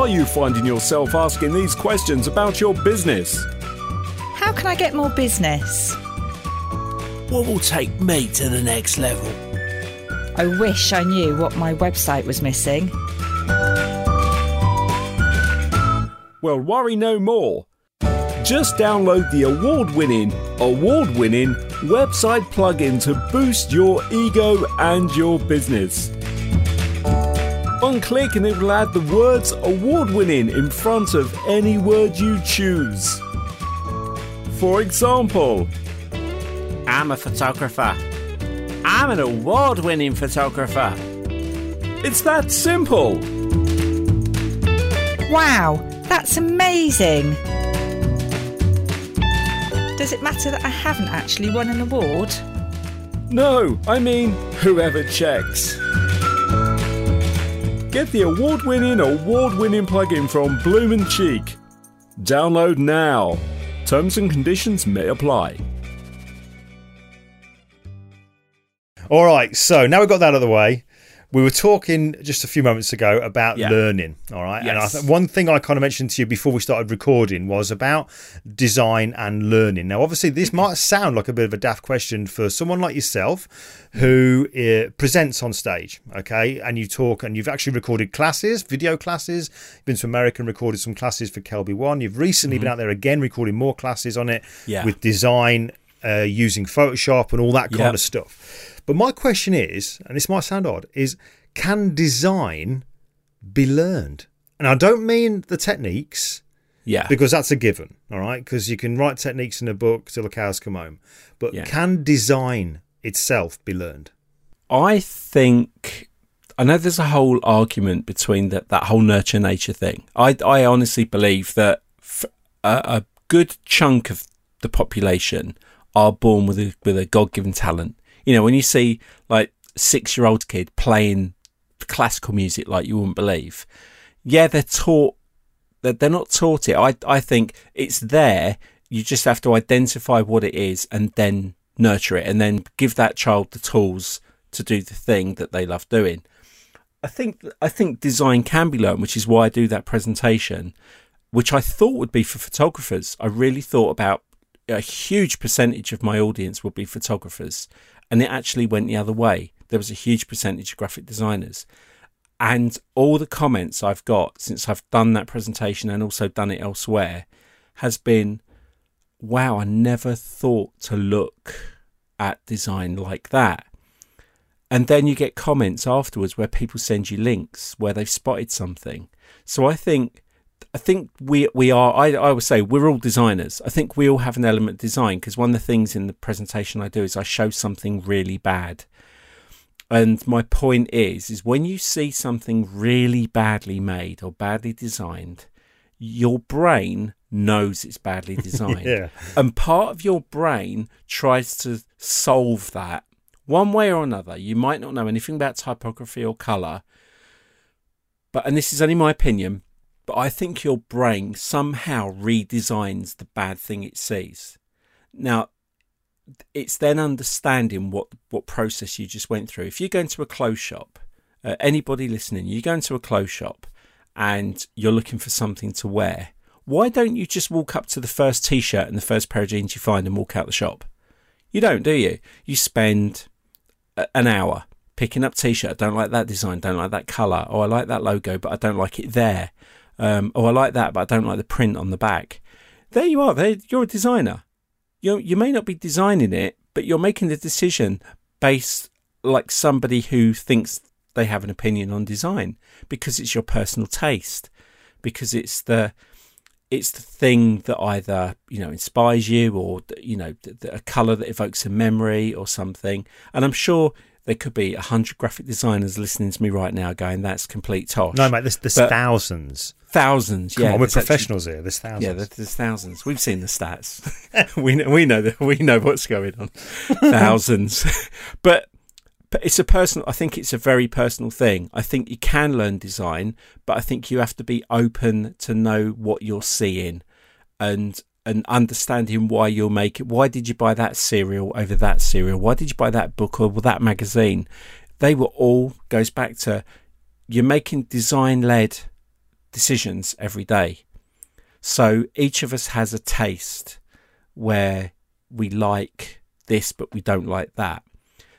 Are you finding yourself asking these questions about your business? How can I get more business? What will take me to the next level? I wish I knew what my website was missing. Well, worry no more. Just download the award winning, award winning website plugin to boost your ego and your business. One click and it will add the words award winning in front of any word you choose. For example, I'm a photographer. I'm an award winning photographer. it's that simple. Wow, that's amazing! Does it matter that I haven't actually won an award? No, I mean whoever checks. Get the award winning, award winning plugin from Bloom and Cheek. Download now. Terms and conditions may apply. All right, so now we've got that out of the way. We were talking just a few moments ago about Yeah. learning. All right, and I th- one thing I kind of mentioned to you before we started recording was about design and learning. Now, obviously, this might sound like a bit of a daft question for someone like yourself who uh, presents on stage, okay, and you talk and you've actually recorded classes, video classes. You've been to America and recorded some classes for KelbyOne. You've recently been out there again recording more classes on it Yeah. with design uh, using Photoshop and all that kind Yep. of stuff. But my question is, and this might sound odd, is can design be learned? And I don't mean the techniques Yeah. because that's a given, all right? Because you can write techniques in a book till the cows come home. But Yeah. can design itself be learned? I think I know there's a whole argument between that that whole nurture nature thing. I I honestly believe that a good chunk of the population are born with a with a God given talent. You know, when you see like six year old kid playing classical music like you wouldn't believe, yeah, they're taught that they're not taught it. I I think it's there. You just have to identify what it is and then nurture it, and then give that child the tools to do the thing that they love doing. I think I think design can be learned, which is why I do that presentation, which I thought would be for photographers. I really thought about a huge percentage of my audience would be photographers, and it actually went the other way. There was a huge percentage of graphic designers, and all the comments I've got since I've done that presentation and also done it elsewhere has been, "Wow, I never thought to look at design like that." And then you get comments afterwards where people send you links where they've spotted something. So I think I think we we are. I I would say we're all designers. I think we all have an element of design because one of the things in the presentation I do is I show something really bad. And my point is, is when you see something really badly made or badly designed, your brain knows it's badly designed. Yeah. And part of your brain tries to solve that one way or another. You might not know anything about typography or color, but, and this is only my opinion, but I think your brain somehow redesigns the bad thing it sees. Now, it's then understanding what, what process you just went through. If you go into a clothes shop, uh, anybody listening, you go into a clothes shop and you're looking for something to wear, why don't you just walk up to the first t shirt and the first pair of jeans you find and walk out the shop? You don't, do you? You spend an hour picking up t shirt. Don't like that design, don't like that colour. Oh, I like that logo, but I don't like it there. Um, oh, I like that, but I don't like the print on the back. There you are. There, you're a designer. You you may not be designing it, but you're making the decision based like somebody who thinks they have an opinion on design because it's your personal taste, because it's the it's the thing that either you know inspires you or you know a color that evokes a memory or something. And I'm sure there could be a hundred graphic designers listening to me right now going, "That's complete tosh." No, mate, there's, there's But- thousands. Thousands. Come yeah, on, we're there's actually- professionals here. There's thousands. yeah, there's, there's thousands. We've seen the stats. we know, we know that we know what's going on. thousands, but but it's a personal. I think it's a very personal thing. I think you can learn design, but I think you have to be open to know what you're seeing, and and understanding why you're making. Why did you buy that cereal over that cereal? Why did you buy that book or that magazine? They were all goes back to you're making design led decisions every day. So each of us has a taste where we like this, but we don't like that.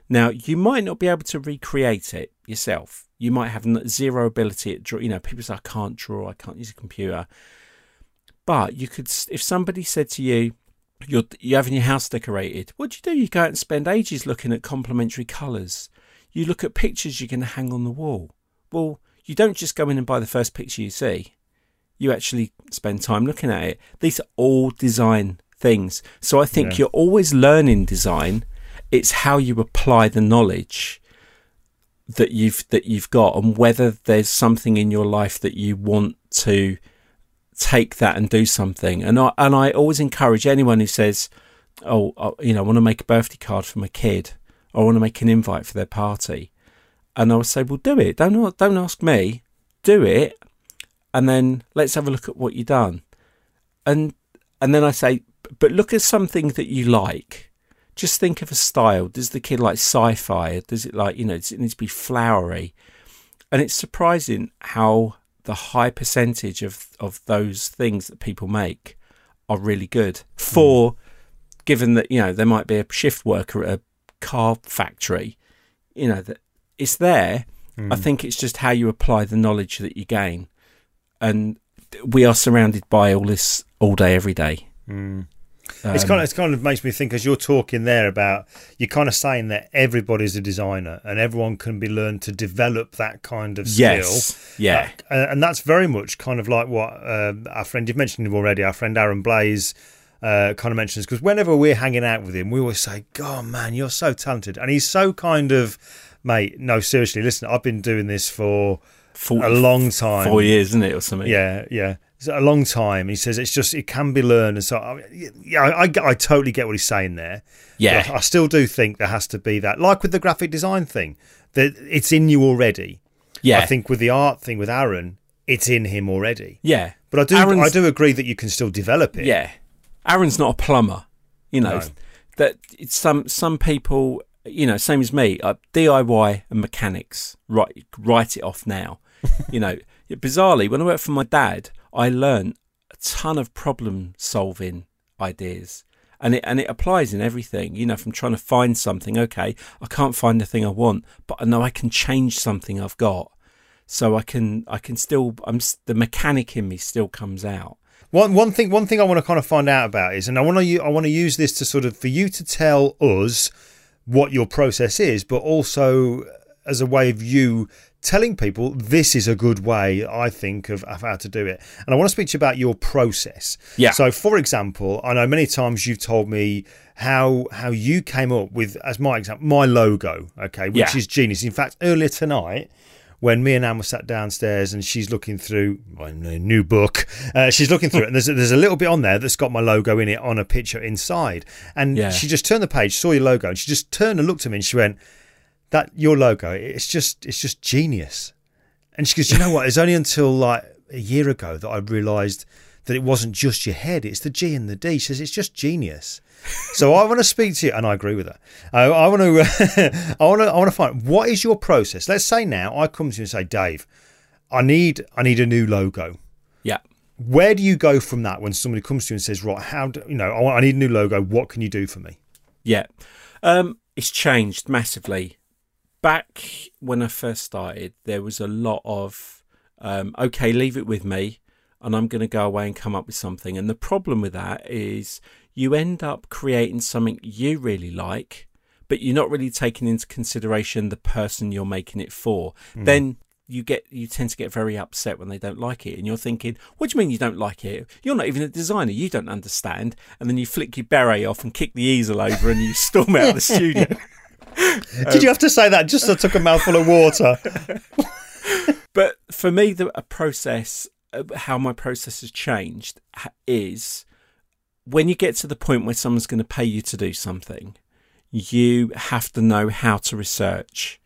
Now, you might not be able to recreate it yourself. You might have zero ability at draw. You know, people say, I can't draw, I can't use a computer. But you could, if somebody said to you, you're, you're having your house decorated, what do you do? You go out and spend ages looking at complementary colours. You look at pictures you're going to hang on the wall. Well, you don't just go in and buy the first picture you see you actually spend time looking at it. These are all design things. So I think Yeah. you're always learning design. It's how you apply the knowledge that you've that you've got and whether there's something in your life that you want to take that and do something. And I and I always encourage anyone who says, "Oh, uh, you know, I want to make a birthday card for my kid, I want to make an invite for their party," and I would say, "Well, do it. Don't don't ask me. Do it, and then let's have a look at what you've done." And and then I say, "But look at something that you like." Just think of a style. Does the kid like sci-fi? Does it like you know? Does it need to be flowery? And it's surprising how the high percentage of of those things that people make are really good for hmm. given that you know there might be a shift worker at a car factory you know that it's there. I think it's just how you apply the knowledge that you gain. And we are surrounded by all this all day every day. It's Um, kind of, it's kind of makes me think as you're talking there about you're kind of saying that everybody's a designer and everyone can be learned to develop that kind of skill. yes. Yeah. Uh, and that's very much kind of like what uh, our friend you've mentioned him already. Our friend Aaron Blaise uh, kind of mentions. Because whenever we're hanging out with him, we always say, "God, man, you're so talented," and he's so kind of, mate. No, seriously, listen, I've been doing this for 40, a long time. four years isn't it or something Yeah, yeah. It's a long time. He says it's just it can be learned, and so I- yeah, I, I, I totally get what he's saying there. Yeah. I, I still do think there has to be that, like with the graphic design thing, that it's in you already. yeah I think with the art thing with Aaron, it's in him already. yeah But I do, Aaron's- I do agree that you can still develop it. Yeah, Aaron's not a plumber. You know No. that some some people. You know, same as me. Uh, DIY and mechanics. Write write it off now. you know, bizarrely, when I worked for my dad, I learned a ton of problem solving ideas. And it and it applies in everything, you know. From trying to find something, okay, I can't find the thing I want, but I know I can change something I've got, so I can I can still I'm the mechanic in me still comes out. One one thing one thing I want to kind of find out about is, and I want to I want to use this to sort of for you to tell us what your process is, but also uh, as a way of you telling people this is a good way, I think, of, of how to do it. And I want to speak to you about your process. Yeah. So, for example, I know many times you've told me how how you came up with, as my example, my logo, okay, which Yeah. is genius. In fact, earlier tonight, when me and Anne were sat downstairs and she's looking through my new book, uh, she's looking through it, and there's a, there's a little bit on there that's got my logo in it on a picture inside. And Yeah. she just turned the page, saw your logo, and she just turned and looked at me and she went, "That your logo, it's just it's just genius." And she goes, "You know what? It's only until like a year ago that I realised that it wasn't just your head; it's the G and the D." She says, "It's just genius." So I want to speak to you, and I agree with that. I, I want to, I want to, I want to find what is your process. Let's say now I come to you and say, Dave, I need, I need a new logo. Yeah. Where do you go from that when somebody comes to you and says, right, how do you know? I, want, I need a new logo. What can you do for me? Yeah. Um, it's changed massively. Back when I first started, there was a lot of, um, okay, leave it with me and I'm going to go away and come up with something. And the problem with that is you end up creating something you really like, but you're not really taking into consideration the person you're making it for. Then you get you tend to get very upset when they don't like it and you're thinking what do you mean you don't like it? You're not even a designer. You don't understand. And then you flick your beret off and kick the easel over and you storm out of the studio. Did you have to say that? Just I took a mouthful of water? but for me the a process uh, how my process has changed ha- is when you get to the point where someone's going to pay you to do something you have to know how to research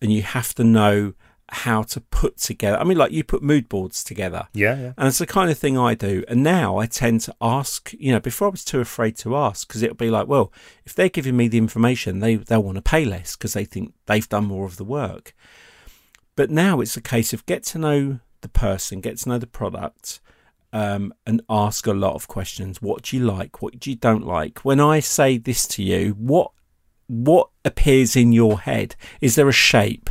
and you have to know how to put together i mean like you put mood boards together yeah, yeah. And it's the kind of thing I do. And now I tend to ask, you know, before I was too afraid to ask because it'll be like, well, if they're giving me the information, they, they'll want to pay less because they think they've done more of the work. But now it's a case of get to know the person, get to know the product, um, and ask a lot of questions. What do you like? What do you don't like? When I say this to you, what what appears in your head? Is there a shape?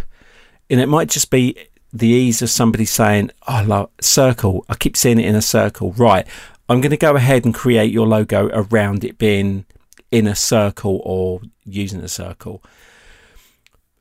And it might just be the ease of somebody saying, "Oh, I love circle." I keep seeing it in a circle. Right, I'm going to go ahead and create your logo around it being in a circle or using a circle.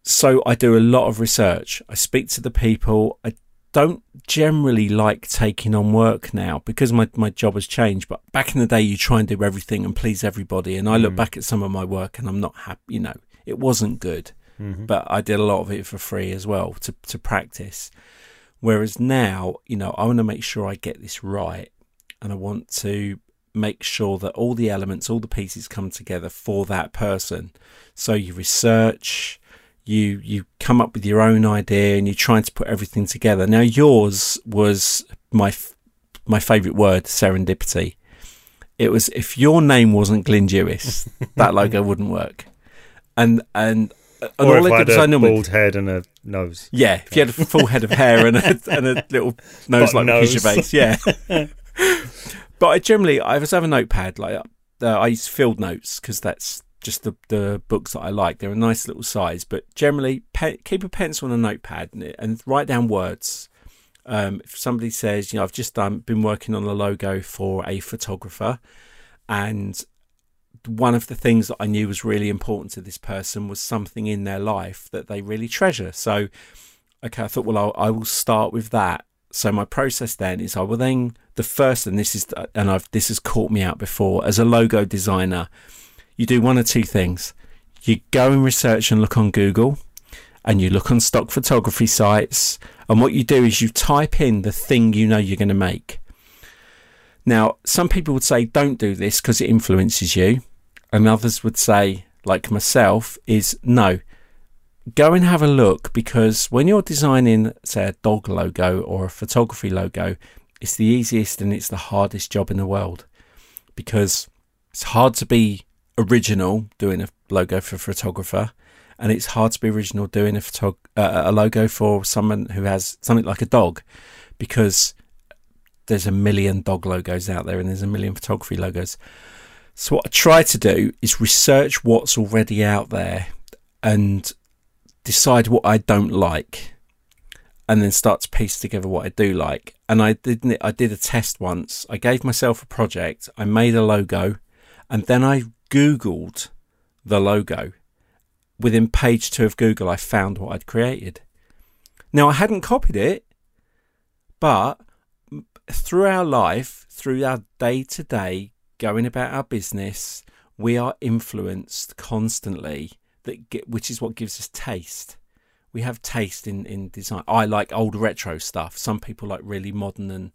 So I do a lot of research. I speak to the people. I don't generally like taking on work now because my, my job has changed. But back in the day, you try and do everything and please everybody. And I look mm. back at some of my work and I'm not happy. You know, it wasn't good, mm-hmm. but I did a lot of it for free as well to, to practice. Whereas now, you know, I want to make sure I get this right and I want to make sure that all the elements, all the pieces come together for that person. So you research, you you come up with your own idea and you're trying to put everything together. Now yours was my f- my favorite word, serendipity. It was if your name wasn't Glyn Dewis, that logo wouldn't work. And and and Or all if I had a normally bald head and a nose. yeah, if you had a full head of hair and a, and a little nose Button like nose. Gervais, yeah. but I generally, I always have a notepad. Like uh, I use field notes because that's just the the books that I like. They're a nice little size, but generally, pe- keep a pencil and a notepad and, and write down words. Um, if somebody says, you know, I've just done, been working on a logo for a photographer, and one of the things that I knew was really important to this person was something in their life that they really treasure. So, okay, I thought, well, I'll, I will start with that. So my process then is I will then the first, and this is, and I've this has caught me out before as a logo designer. You do one or two things. You go and research and look on Google, and you look on stock photography sites. And what you do is you type in the thing you know you're going to make. Now, some people would say don't do this because it influences you, and others would say, like myself, is no. Go and have a look because when you're designing, say, a dog logo or a photography logo, it's the easiest and it's the hardest job in the world because it's hard to be original doing a logo for a photographer, and it's hard to be original doing a photog- uh, a logo for someone who has something like a dog because there's a million dog logos out there and there's a million photography logos. So what I try to do is research what's already out there and decide what I don't like and then start to piece together what I do like. And I did I did a test once. I gave myself a project, I made a logo, and then I googled the logo. Within page 2 of Google I found what I'd created. Now, I hadn't copied it, but through our life, through our day to day going about our business, we are influenced constantly. That which is what gives us taste. We have taste in in design. I like old retro stuff. Some people like really modern and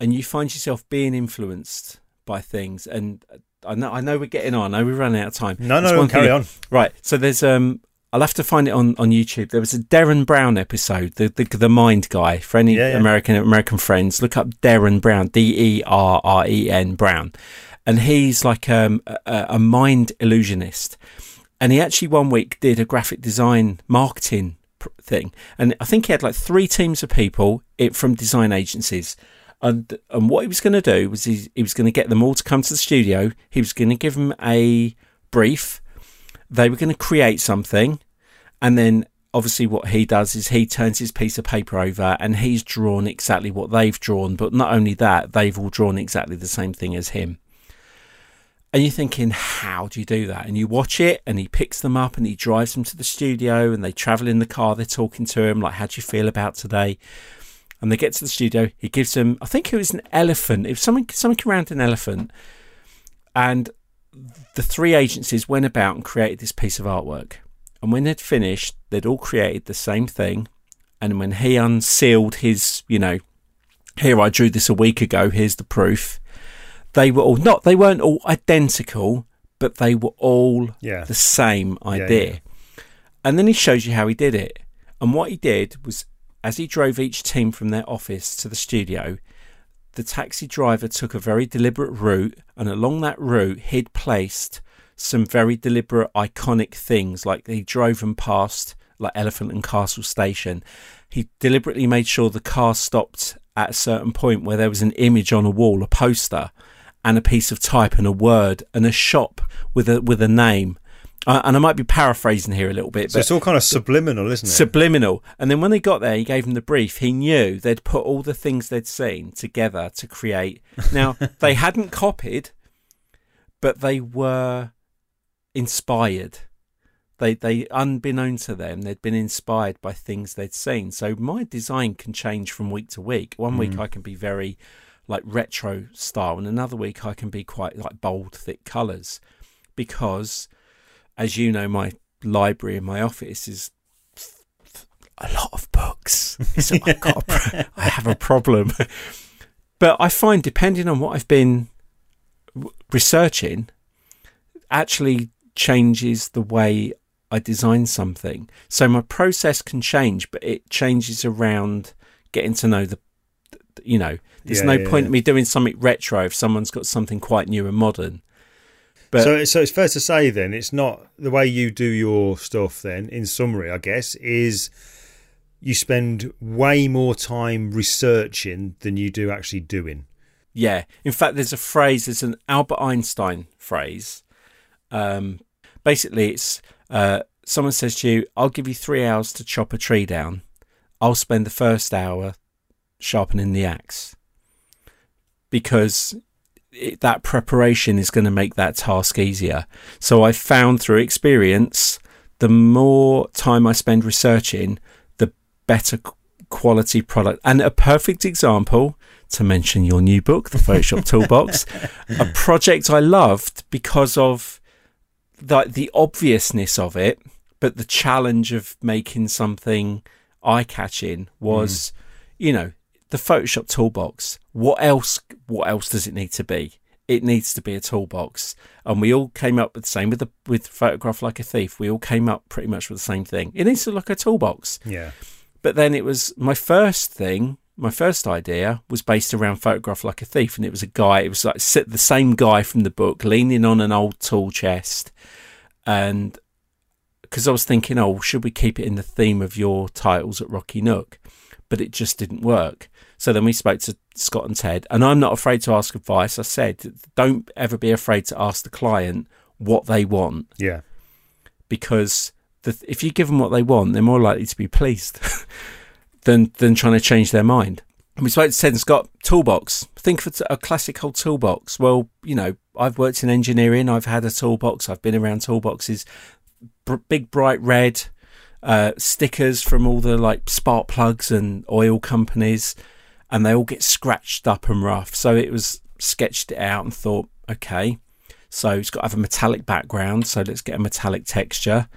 and you find yourself being influenced by things. And I know I know we're getting on. I know we're running out of time. No, There's no, carry thing- on. Right. So there's um I'll have to find it on, on YouTube. There was a Derren Brown episode, the the, the mind guy. For any Yeah, yeah. American American friends, look up Derren Brown, D E R R E N Brown, and he's like um, a, a mind illusionist. And he actually one week did a graphic design marketing pr- thing, and I think he had like three teams of people it, from design agencies. And and what he was going to do was he, he was going to get them all to come to the studio. He was going to give them a brief. They were going to create something, and then obviously what he does is he turns his piece of paper over and he's drawn exactly what they've drawn. But not only that, they've all drawn exactly the same thing as him. And you're thinking, how do you do that? And you watch it, and he picks them up and he drives them to the studio, and they travel in the car. They're talking to him, like, how do you feel about today? And they get to the studio. He gives them, I think it was an elephant. It was something, something around an elephant. And the three agencies went about and created this piece of artwork. And when they'd finished, they'd all created the same thing. And when he unsealed his, you know, here I drew this a week ago, here's the proof. They were all not, they weren't all identical, but they were all Yeah. the same Yeah, idea. yeah. And then he shows you how he did it. And what he did was, as he drove each team from their office to the studio, the taxi driver took a very deliberate route, and along that route, he'd placed some very deliberate, iconic things. Like he drove them past, like Elephant and Castle Station. He deliberately made sure the car stopped at a certain point where there was an image on a wall, a poster, and a piece of type and a word, and a shop with a with a name. Uh, and I might be paraphrasing here a little bit, So but it's all kind of subliminal, isn't it? subliminal. And then when they got there, he gave them the brief. He knew they'd put all the things they'd seen together to create. Now, they hadn't copied, but they were inspired. They, they, unbeknown to them, they'd been inspired by things they'd seen. So my design can change from week to week. One week I can be very like retro style, and another week I can be quite like bold, thick colours, because as you know, my library in my office is a lot of books. So I've got pro- I have a problem. But I find, depending on what I've been researching, actually changes the way I design something. So my process can change, but it changes around getting to know the, you know, there's Yeah, no yeah, point yeah. in me doing something retro if someone's got something quite new and modern. But so, so it's fair to say then it's not the way you do your stuff. Then, in summary, I guess is you spend way more time researching than you do actually doing. Yeah. In fact, there's a phrase, there's an Albert Einstein phrase. Um, basically, it's uh, someone says to you, I'll give you three hours to chop a tree down. I'll spend the first hour sharpening the axe. Because it, that preparation is going to make that task easier. So I found through experience, the more time I spend researching, the better quality product. And a perfect example to mention your new book, The Photoshop Toolbox, a project I loved because of the, the obviousness of it, but the challenge of making something eye catching was, mm. you know, the Photoshop toolbox. What else? What else does it need to be? It needs to be a toolbox, and we all came up with the same with the with photograph like a thief. We all came up pretty much with the same thing. It needs to look like a toolbox. Yeah, But then it was my first thing. My first idea was based around photograph like a thief, and it was a guy. It was like sit- the same guy from the book, leaning on an old tool chest, and because I was thinking, oh, should we keep it in the theme of your titles at Rocky Nook? But it just didn't work. So then we spoke to Scott and Ted, and I'm not afraid to ask advice. I said, don't ever be afraid to ask the client what they want yeah, because the, if you give them what they want, they're more likely to be pleased than than trying to change their mind. And we spoke to Ted and Scott, toolbox. Think of a classic old toolbox. Well, you know, I've worked in engineering. I've had a toolbox. I've been around toolboxes. Br- big bright red, uh, stickers from all the like spark plugs and oil companies, and they all get scratched up and rough. So it was sketched it out and thought, okay, so it's got to have a metallic background. So let's get a metallic texture.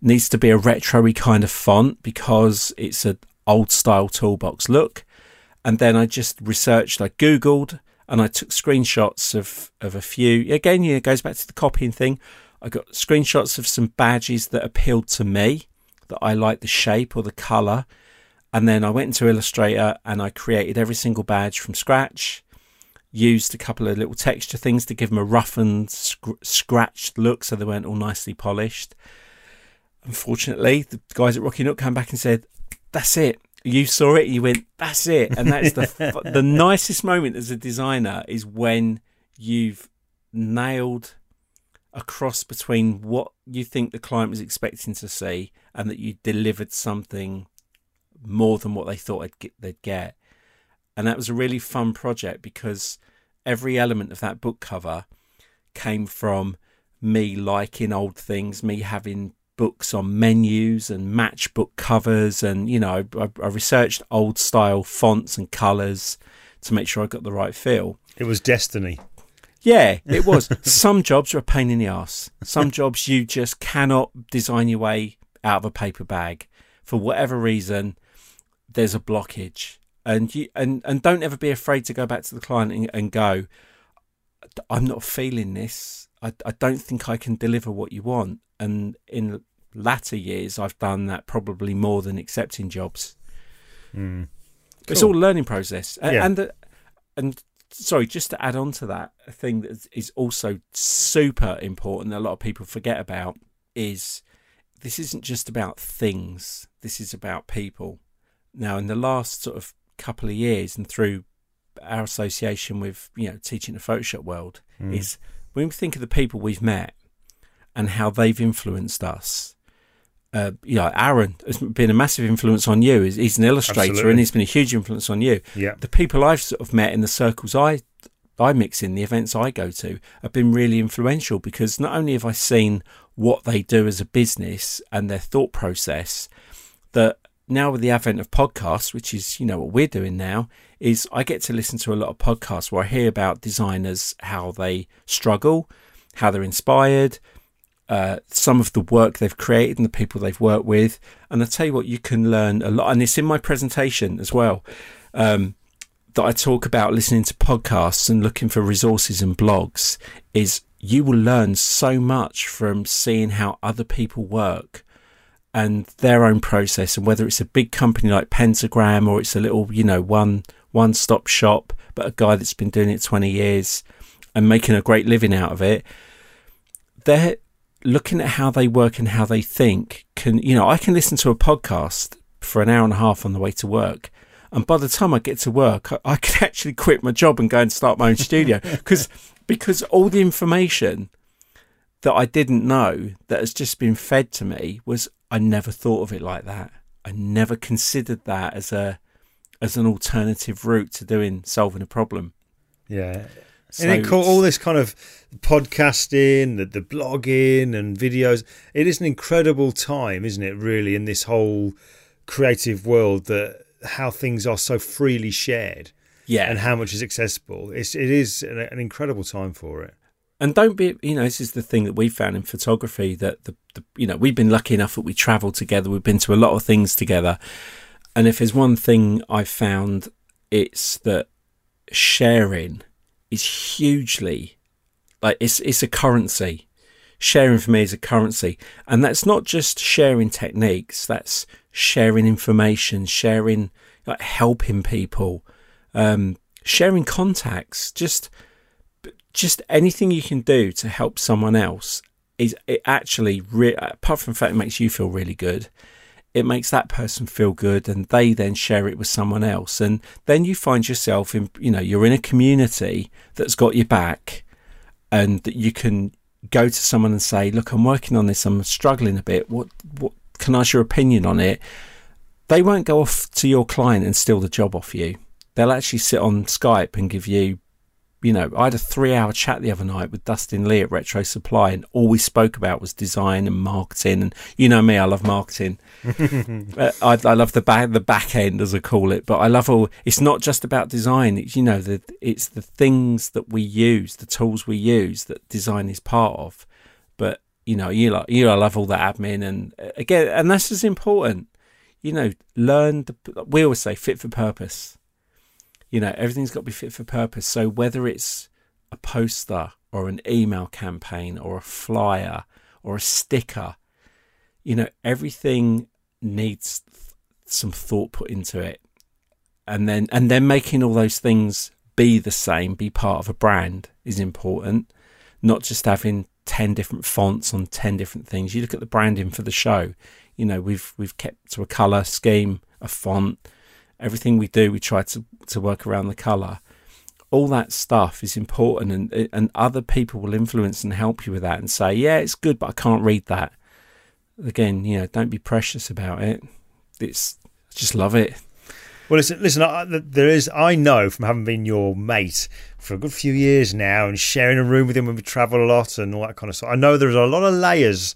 Needs to be a retro kind of font because it's an old style toolbox look. And then I just researched, I Googled and I took screenshots of, of a few. Again, yeah, it goes back to the copying thing. I got screenshots of some badges that appealed to me, that I liked the shape or the colour. And then I went into Illustrator and I created every single badge from scratch. Used a couple of little texture things to give them a roughened, sc- scratched look so they weren't all nicely polished. Unfortunately, the guys at Rocky Nook came back and said, That's it you saw it, you went, "That's it," and that's the the nicest moment as a designer is when you've nailed a cross between what you think the client was expecting to see and that you delivered something more than what they thought they'd get, they'd get. And that was a really fun project because every element of that book cover came from me liking old things, me having books on menus and matchbook covers, and you know, I, I researched old style fonts and colours to make sure I got the right feel. It was destiny. Yeah, it was. Some jobs are a pain in the ass. Some jobs you just cannot design your way out of a paper bag for whatever reason. There's a blockage, and you and and don't ever be afraid to go back to the client and, and go. I'm not feeling this. I, I don't think I can deliver what you want. And in latter years, I've done that probably more than accepting jobs. Mm. Cool. It's all a learning process, and yeah. and, the, and sorry, just to add on to that, a thing that is also super important that a lot of people forget about is this isn't just about things. This is about people. Now, in the last sort of couple of years, and through our association with you know teaching the Photoshop world, mm. is when we think of the people we've met and how they've influenced us uh, you know, Aaron has been a massive influence on you. He's, he's an illustrator Absolutely. and he's been a huge influence on you. Yeah. The people I've sort of met in the circles I I mix in, the events I go to, have been really influential because not only have I seen what they do as a business and their thought process, that now with the advent of podcasts, which is you know what we're doing now, is I get to listen to a lot of podcasts where I hear about designers how they struggle, how they're inspired, uh, some of the work they've created and the people they've worked with. And I tell you what, you can learn a lot. And it's in my presentation as well um, that I talk about listening to podcasts and looking for resources and blogs. Is you will learn so much from seeing how other people work and their own process and whether it's a big company like Pentagram or it's a little, you know, one one stop shop, but a guy that's been doing it 20 years and making a great living out of it. They're looking at how they work and how they think can you know i can listen to a podcast for an hour and a half on the way to work and by the time i get to work i, I can actually quit my job and go and start my own studio because because all the information that i didn't know that has just been fed to me was i never thought of it like that i never considered that as a as an alternative route to doing solving a problem yeah so and it, all this kind of podcasting, the, the blogging and videos. It is an incredible time, isn't it? Really, in this whole creative world, that how things are so freely shared, yeah, and how much is accessible. It's it is an, an incredible time for it. And don't be, you know, this is the thing that we found in photography that the, the you know, we've been lucky enough that we travel together. We've been to a lot of things together. And if there's one thing I've found, it's that sharing is hugely like it's it's a currency. Sharing for me is a currency, and that's not just sharing techniques. That's sharing information, sharing like helping people, um, sharing contacts. Just just anything you can do to help someone else is it actually re- apart from the fact it makes you feel really good it makes that person feel good and they then share it with someone else. And then you find yourself in you know you're in a community that's got your back and that you can go to someone and say look I'm working on this. I'm struggling a bit. What what can I ask your opinion on it? They won't go off to your client and steal the job off you. They'll actually sit on Skype and give you you know, I had a three hour chat the other night with Dustin Lee at RetroSupply, and all we spoke about was design and marketing. And you know me, I love marketing. uh, I, I, love the back, the back end, as I call it. But I love all. It's not just about design. It's you know, the, it's the things that we use, the tools we use that design is part of. But you know, you like you know, I love all the admin, and uh, again, and that's as important. You know, learn. The, we always say fit for purpose you know, everything's got to be fit for purpose. So whether it's a poster or an email campaign or a flyer or a sticker, you know, everything needs some thought put into it. And then and then making all those things be the same, be part of a brand is important. Not just having ten different fonts on ten different things. You look at the branding for the show. You know, we've we've kept to a colour scheme, a font, everything we do, we try to, to work around the colour. All that stuff is important, and and other people will influence and help you with that, and say, yeah, it's good, but I can't read that. Again, you know, don't be precious about it. It's just love it. Well, listen, listen. I, there is. I know from having been your mate for a good few years now, and sharing a room with him when we travel a lot and all that kind of stuff. I know there's a lot of layers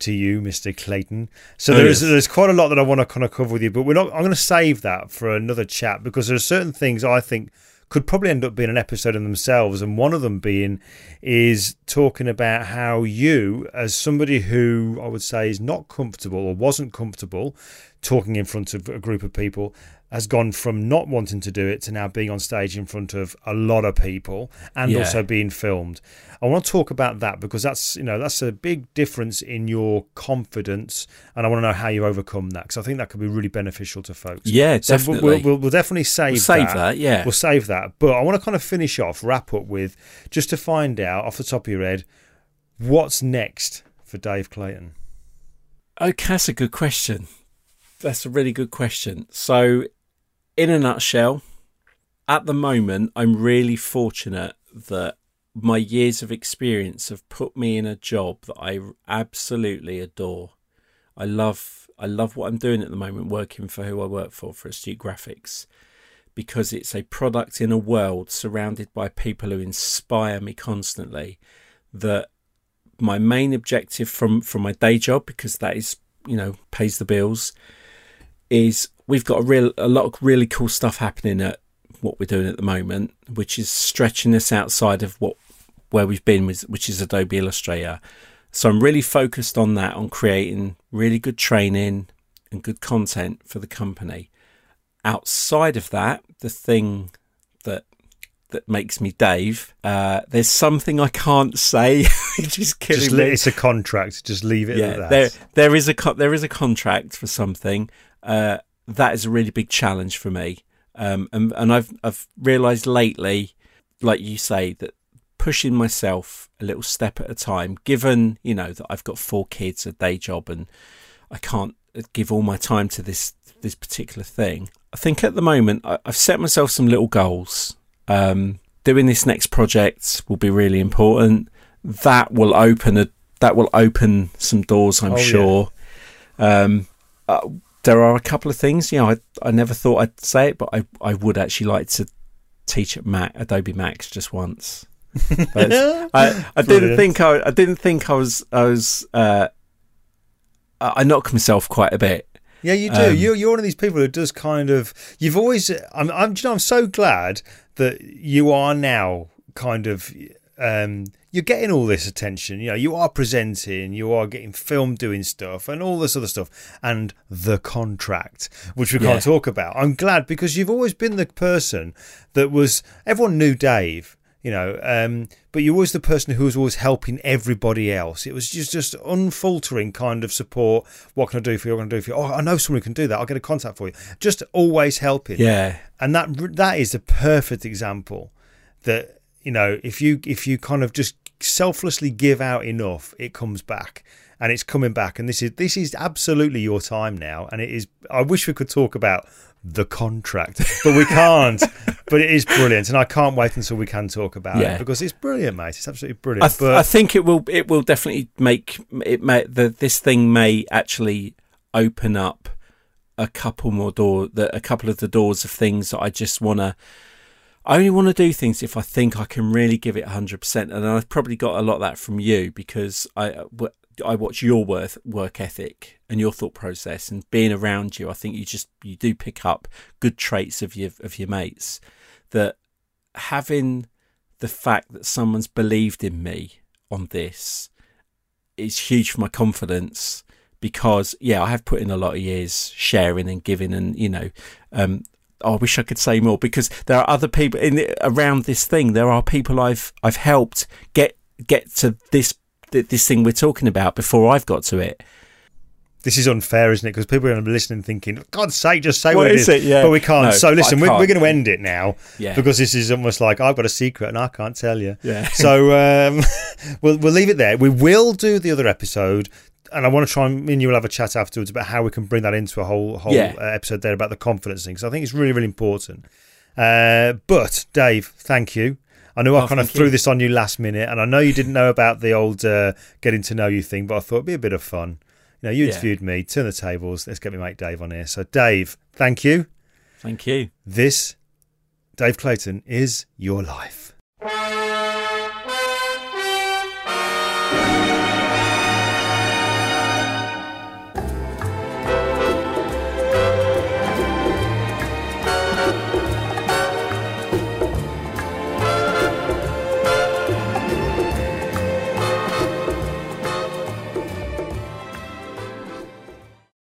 to you, Mr. Clayton. So oh, there's yes. there's quite a lot that I want to kind of cover with you, but we're not. I'm going to save that for another chat because there are certain things I think could probably end up being an episode in themselves, and one of them being is talking about how you, as somebody who I would say is not comfortable or wasn't comfortable talking in front of a group of people, has gone from not wanting to do it to now being on stage in front of a lot of people and yeah. also being filmed. I want to talk about that because that's you know that's a big difference in your confidence, and I want to know how you overcome that because I think that could be really beneficial to folks. Yeah, so definitely. We'll, we'll, we'll definitely save we'll save that. that. Yeah, we'll save that. But I want to kind of finish off, wrap up with just to find out off the top of your head what's next for Dave Clayton. Okay, that's a good question. That's a really good question. So in a nutshell, at the moment, I'm really fortunate that my years of experience have put me in a job that I absolutely adore. I love I love what I'm doing at the moment, working for who I work for for Astute Graphics, because it's a product in a world surrounded by people who inspire me constantly. That my main objective from from my day job, because that is you know pays the bills, is we've got a real a lot of really cool stuff happening at what we're doing at the moment, which is stretching us outside of what where we've been with, which is Adobe Illustrator. So I'm really focused on that, on creating really good training and good content for the company. Outside of that, the thing that that makes me Dave, uh, there's something I can't say, is killing Just, me. It's a contract. Just leave it yeah, There, there is a there is a contract for something. Uh, that is a really big challenge for me. Um, and and I've I've realised lately, like you say, that pushing myself a little step at a time, given you know that I've got four kids, a day job, and I can't give all my time to this this particular thing. I think at the moment I, have set myself some little goals. Um, doing this next project will be really important. That will open a that will open some doors, I'm oh, sure. Yeah. Um, uh, there are a couple of things. You know, I, I never thought I'd say it, but I, I would actually like to teach at Mac Adobe Max just once. I, I didn't think I, I didn't think I was I was uh, I knock myself quite a bit. Yeah, you do. Um, you're you're one of these people who does kind of. You've always. I'm. I'm. You know, I'm so glad that you are now kind of um, you're getting all this attention. You know, you are presenting, you are getting filmed doing stuff, and all this other stuff, and the contract, which we can't talk about. I'm glad because you've always been the person that was. Everyone knew Dave, you know, um, but you're always the person who was always helping everybody else. It was just just unfaltering kind of support. What can I do for you? What can I do for you? Oh, I know someone who can do that. I'll get a contact for you. Just always helping. Yeah, and that that is the perfect example that you know, if you if you kind of just selflessly give out enough, it comes back and it's coming back. And this is this is absolutely your time now. And it is. I wish we could talk about the contract, but we can't. but it is brilliant, and I can't wait until we can talk about yeah. it because it's brilliant, mate. It's absolutely brilliant. I, th- but I think it will. It will definitely make it. May the this thing may actually open up a couple more door. The, a couple of the doors of things that I just want to I only want to do things if I think I can really give it 100%. And I've probably got a lot of that from you because I, I watch your work, work ethic and your thought process and being around you. I think you just, you do pick up good traits of your, of your mates that having the fact that someone's believed in me on this is huge for my confidence because yeah, I have put in a lot of years sharing and giving and, you know, um, oh, I wish I could say more because there are other people in around this thing. There are people I've I've helped get get to this this thing we're talking about before I've got to it. This is unfair, isn't it? Because people are going to be listening, thinking, "God's sake, just say What what, is it is." it? Yeah. But we can't. No, so listen, I we're, we're going to end it now Yeah. because this is almost like I've got a secret and I can't tell you. Yeah. So um, we'll we'll leave it there. We will do the other episode. And I want to try and me and you will have a chat afterwards about how we can bring that into a whole whole Yeah. uh, episode there about the confidence thing. So I think it's really really important. Uh, but Dave, thank you. I know I Oh, kind of threw you. this on you last minute, and I know you didn't know about the old uh, getting to know you thing, but I thought it'd be a bit of fun. You know, you Yeah. interviewed me, turn the tables. Let's get me mate Dave on here. So, Dave, thank you. Thank you. This, Dave Clayton, is your life.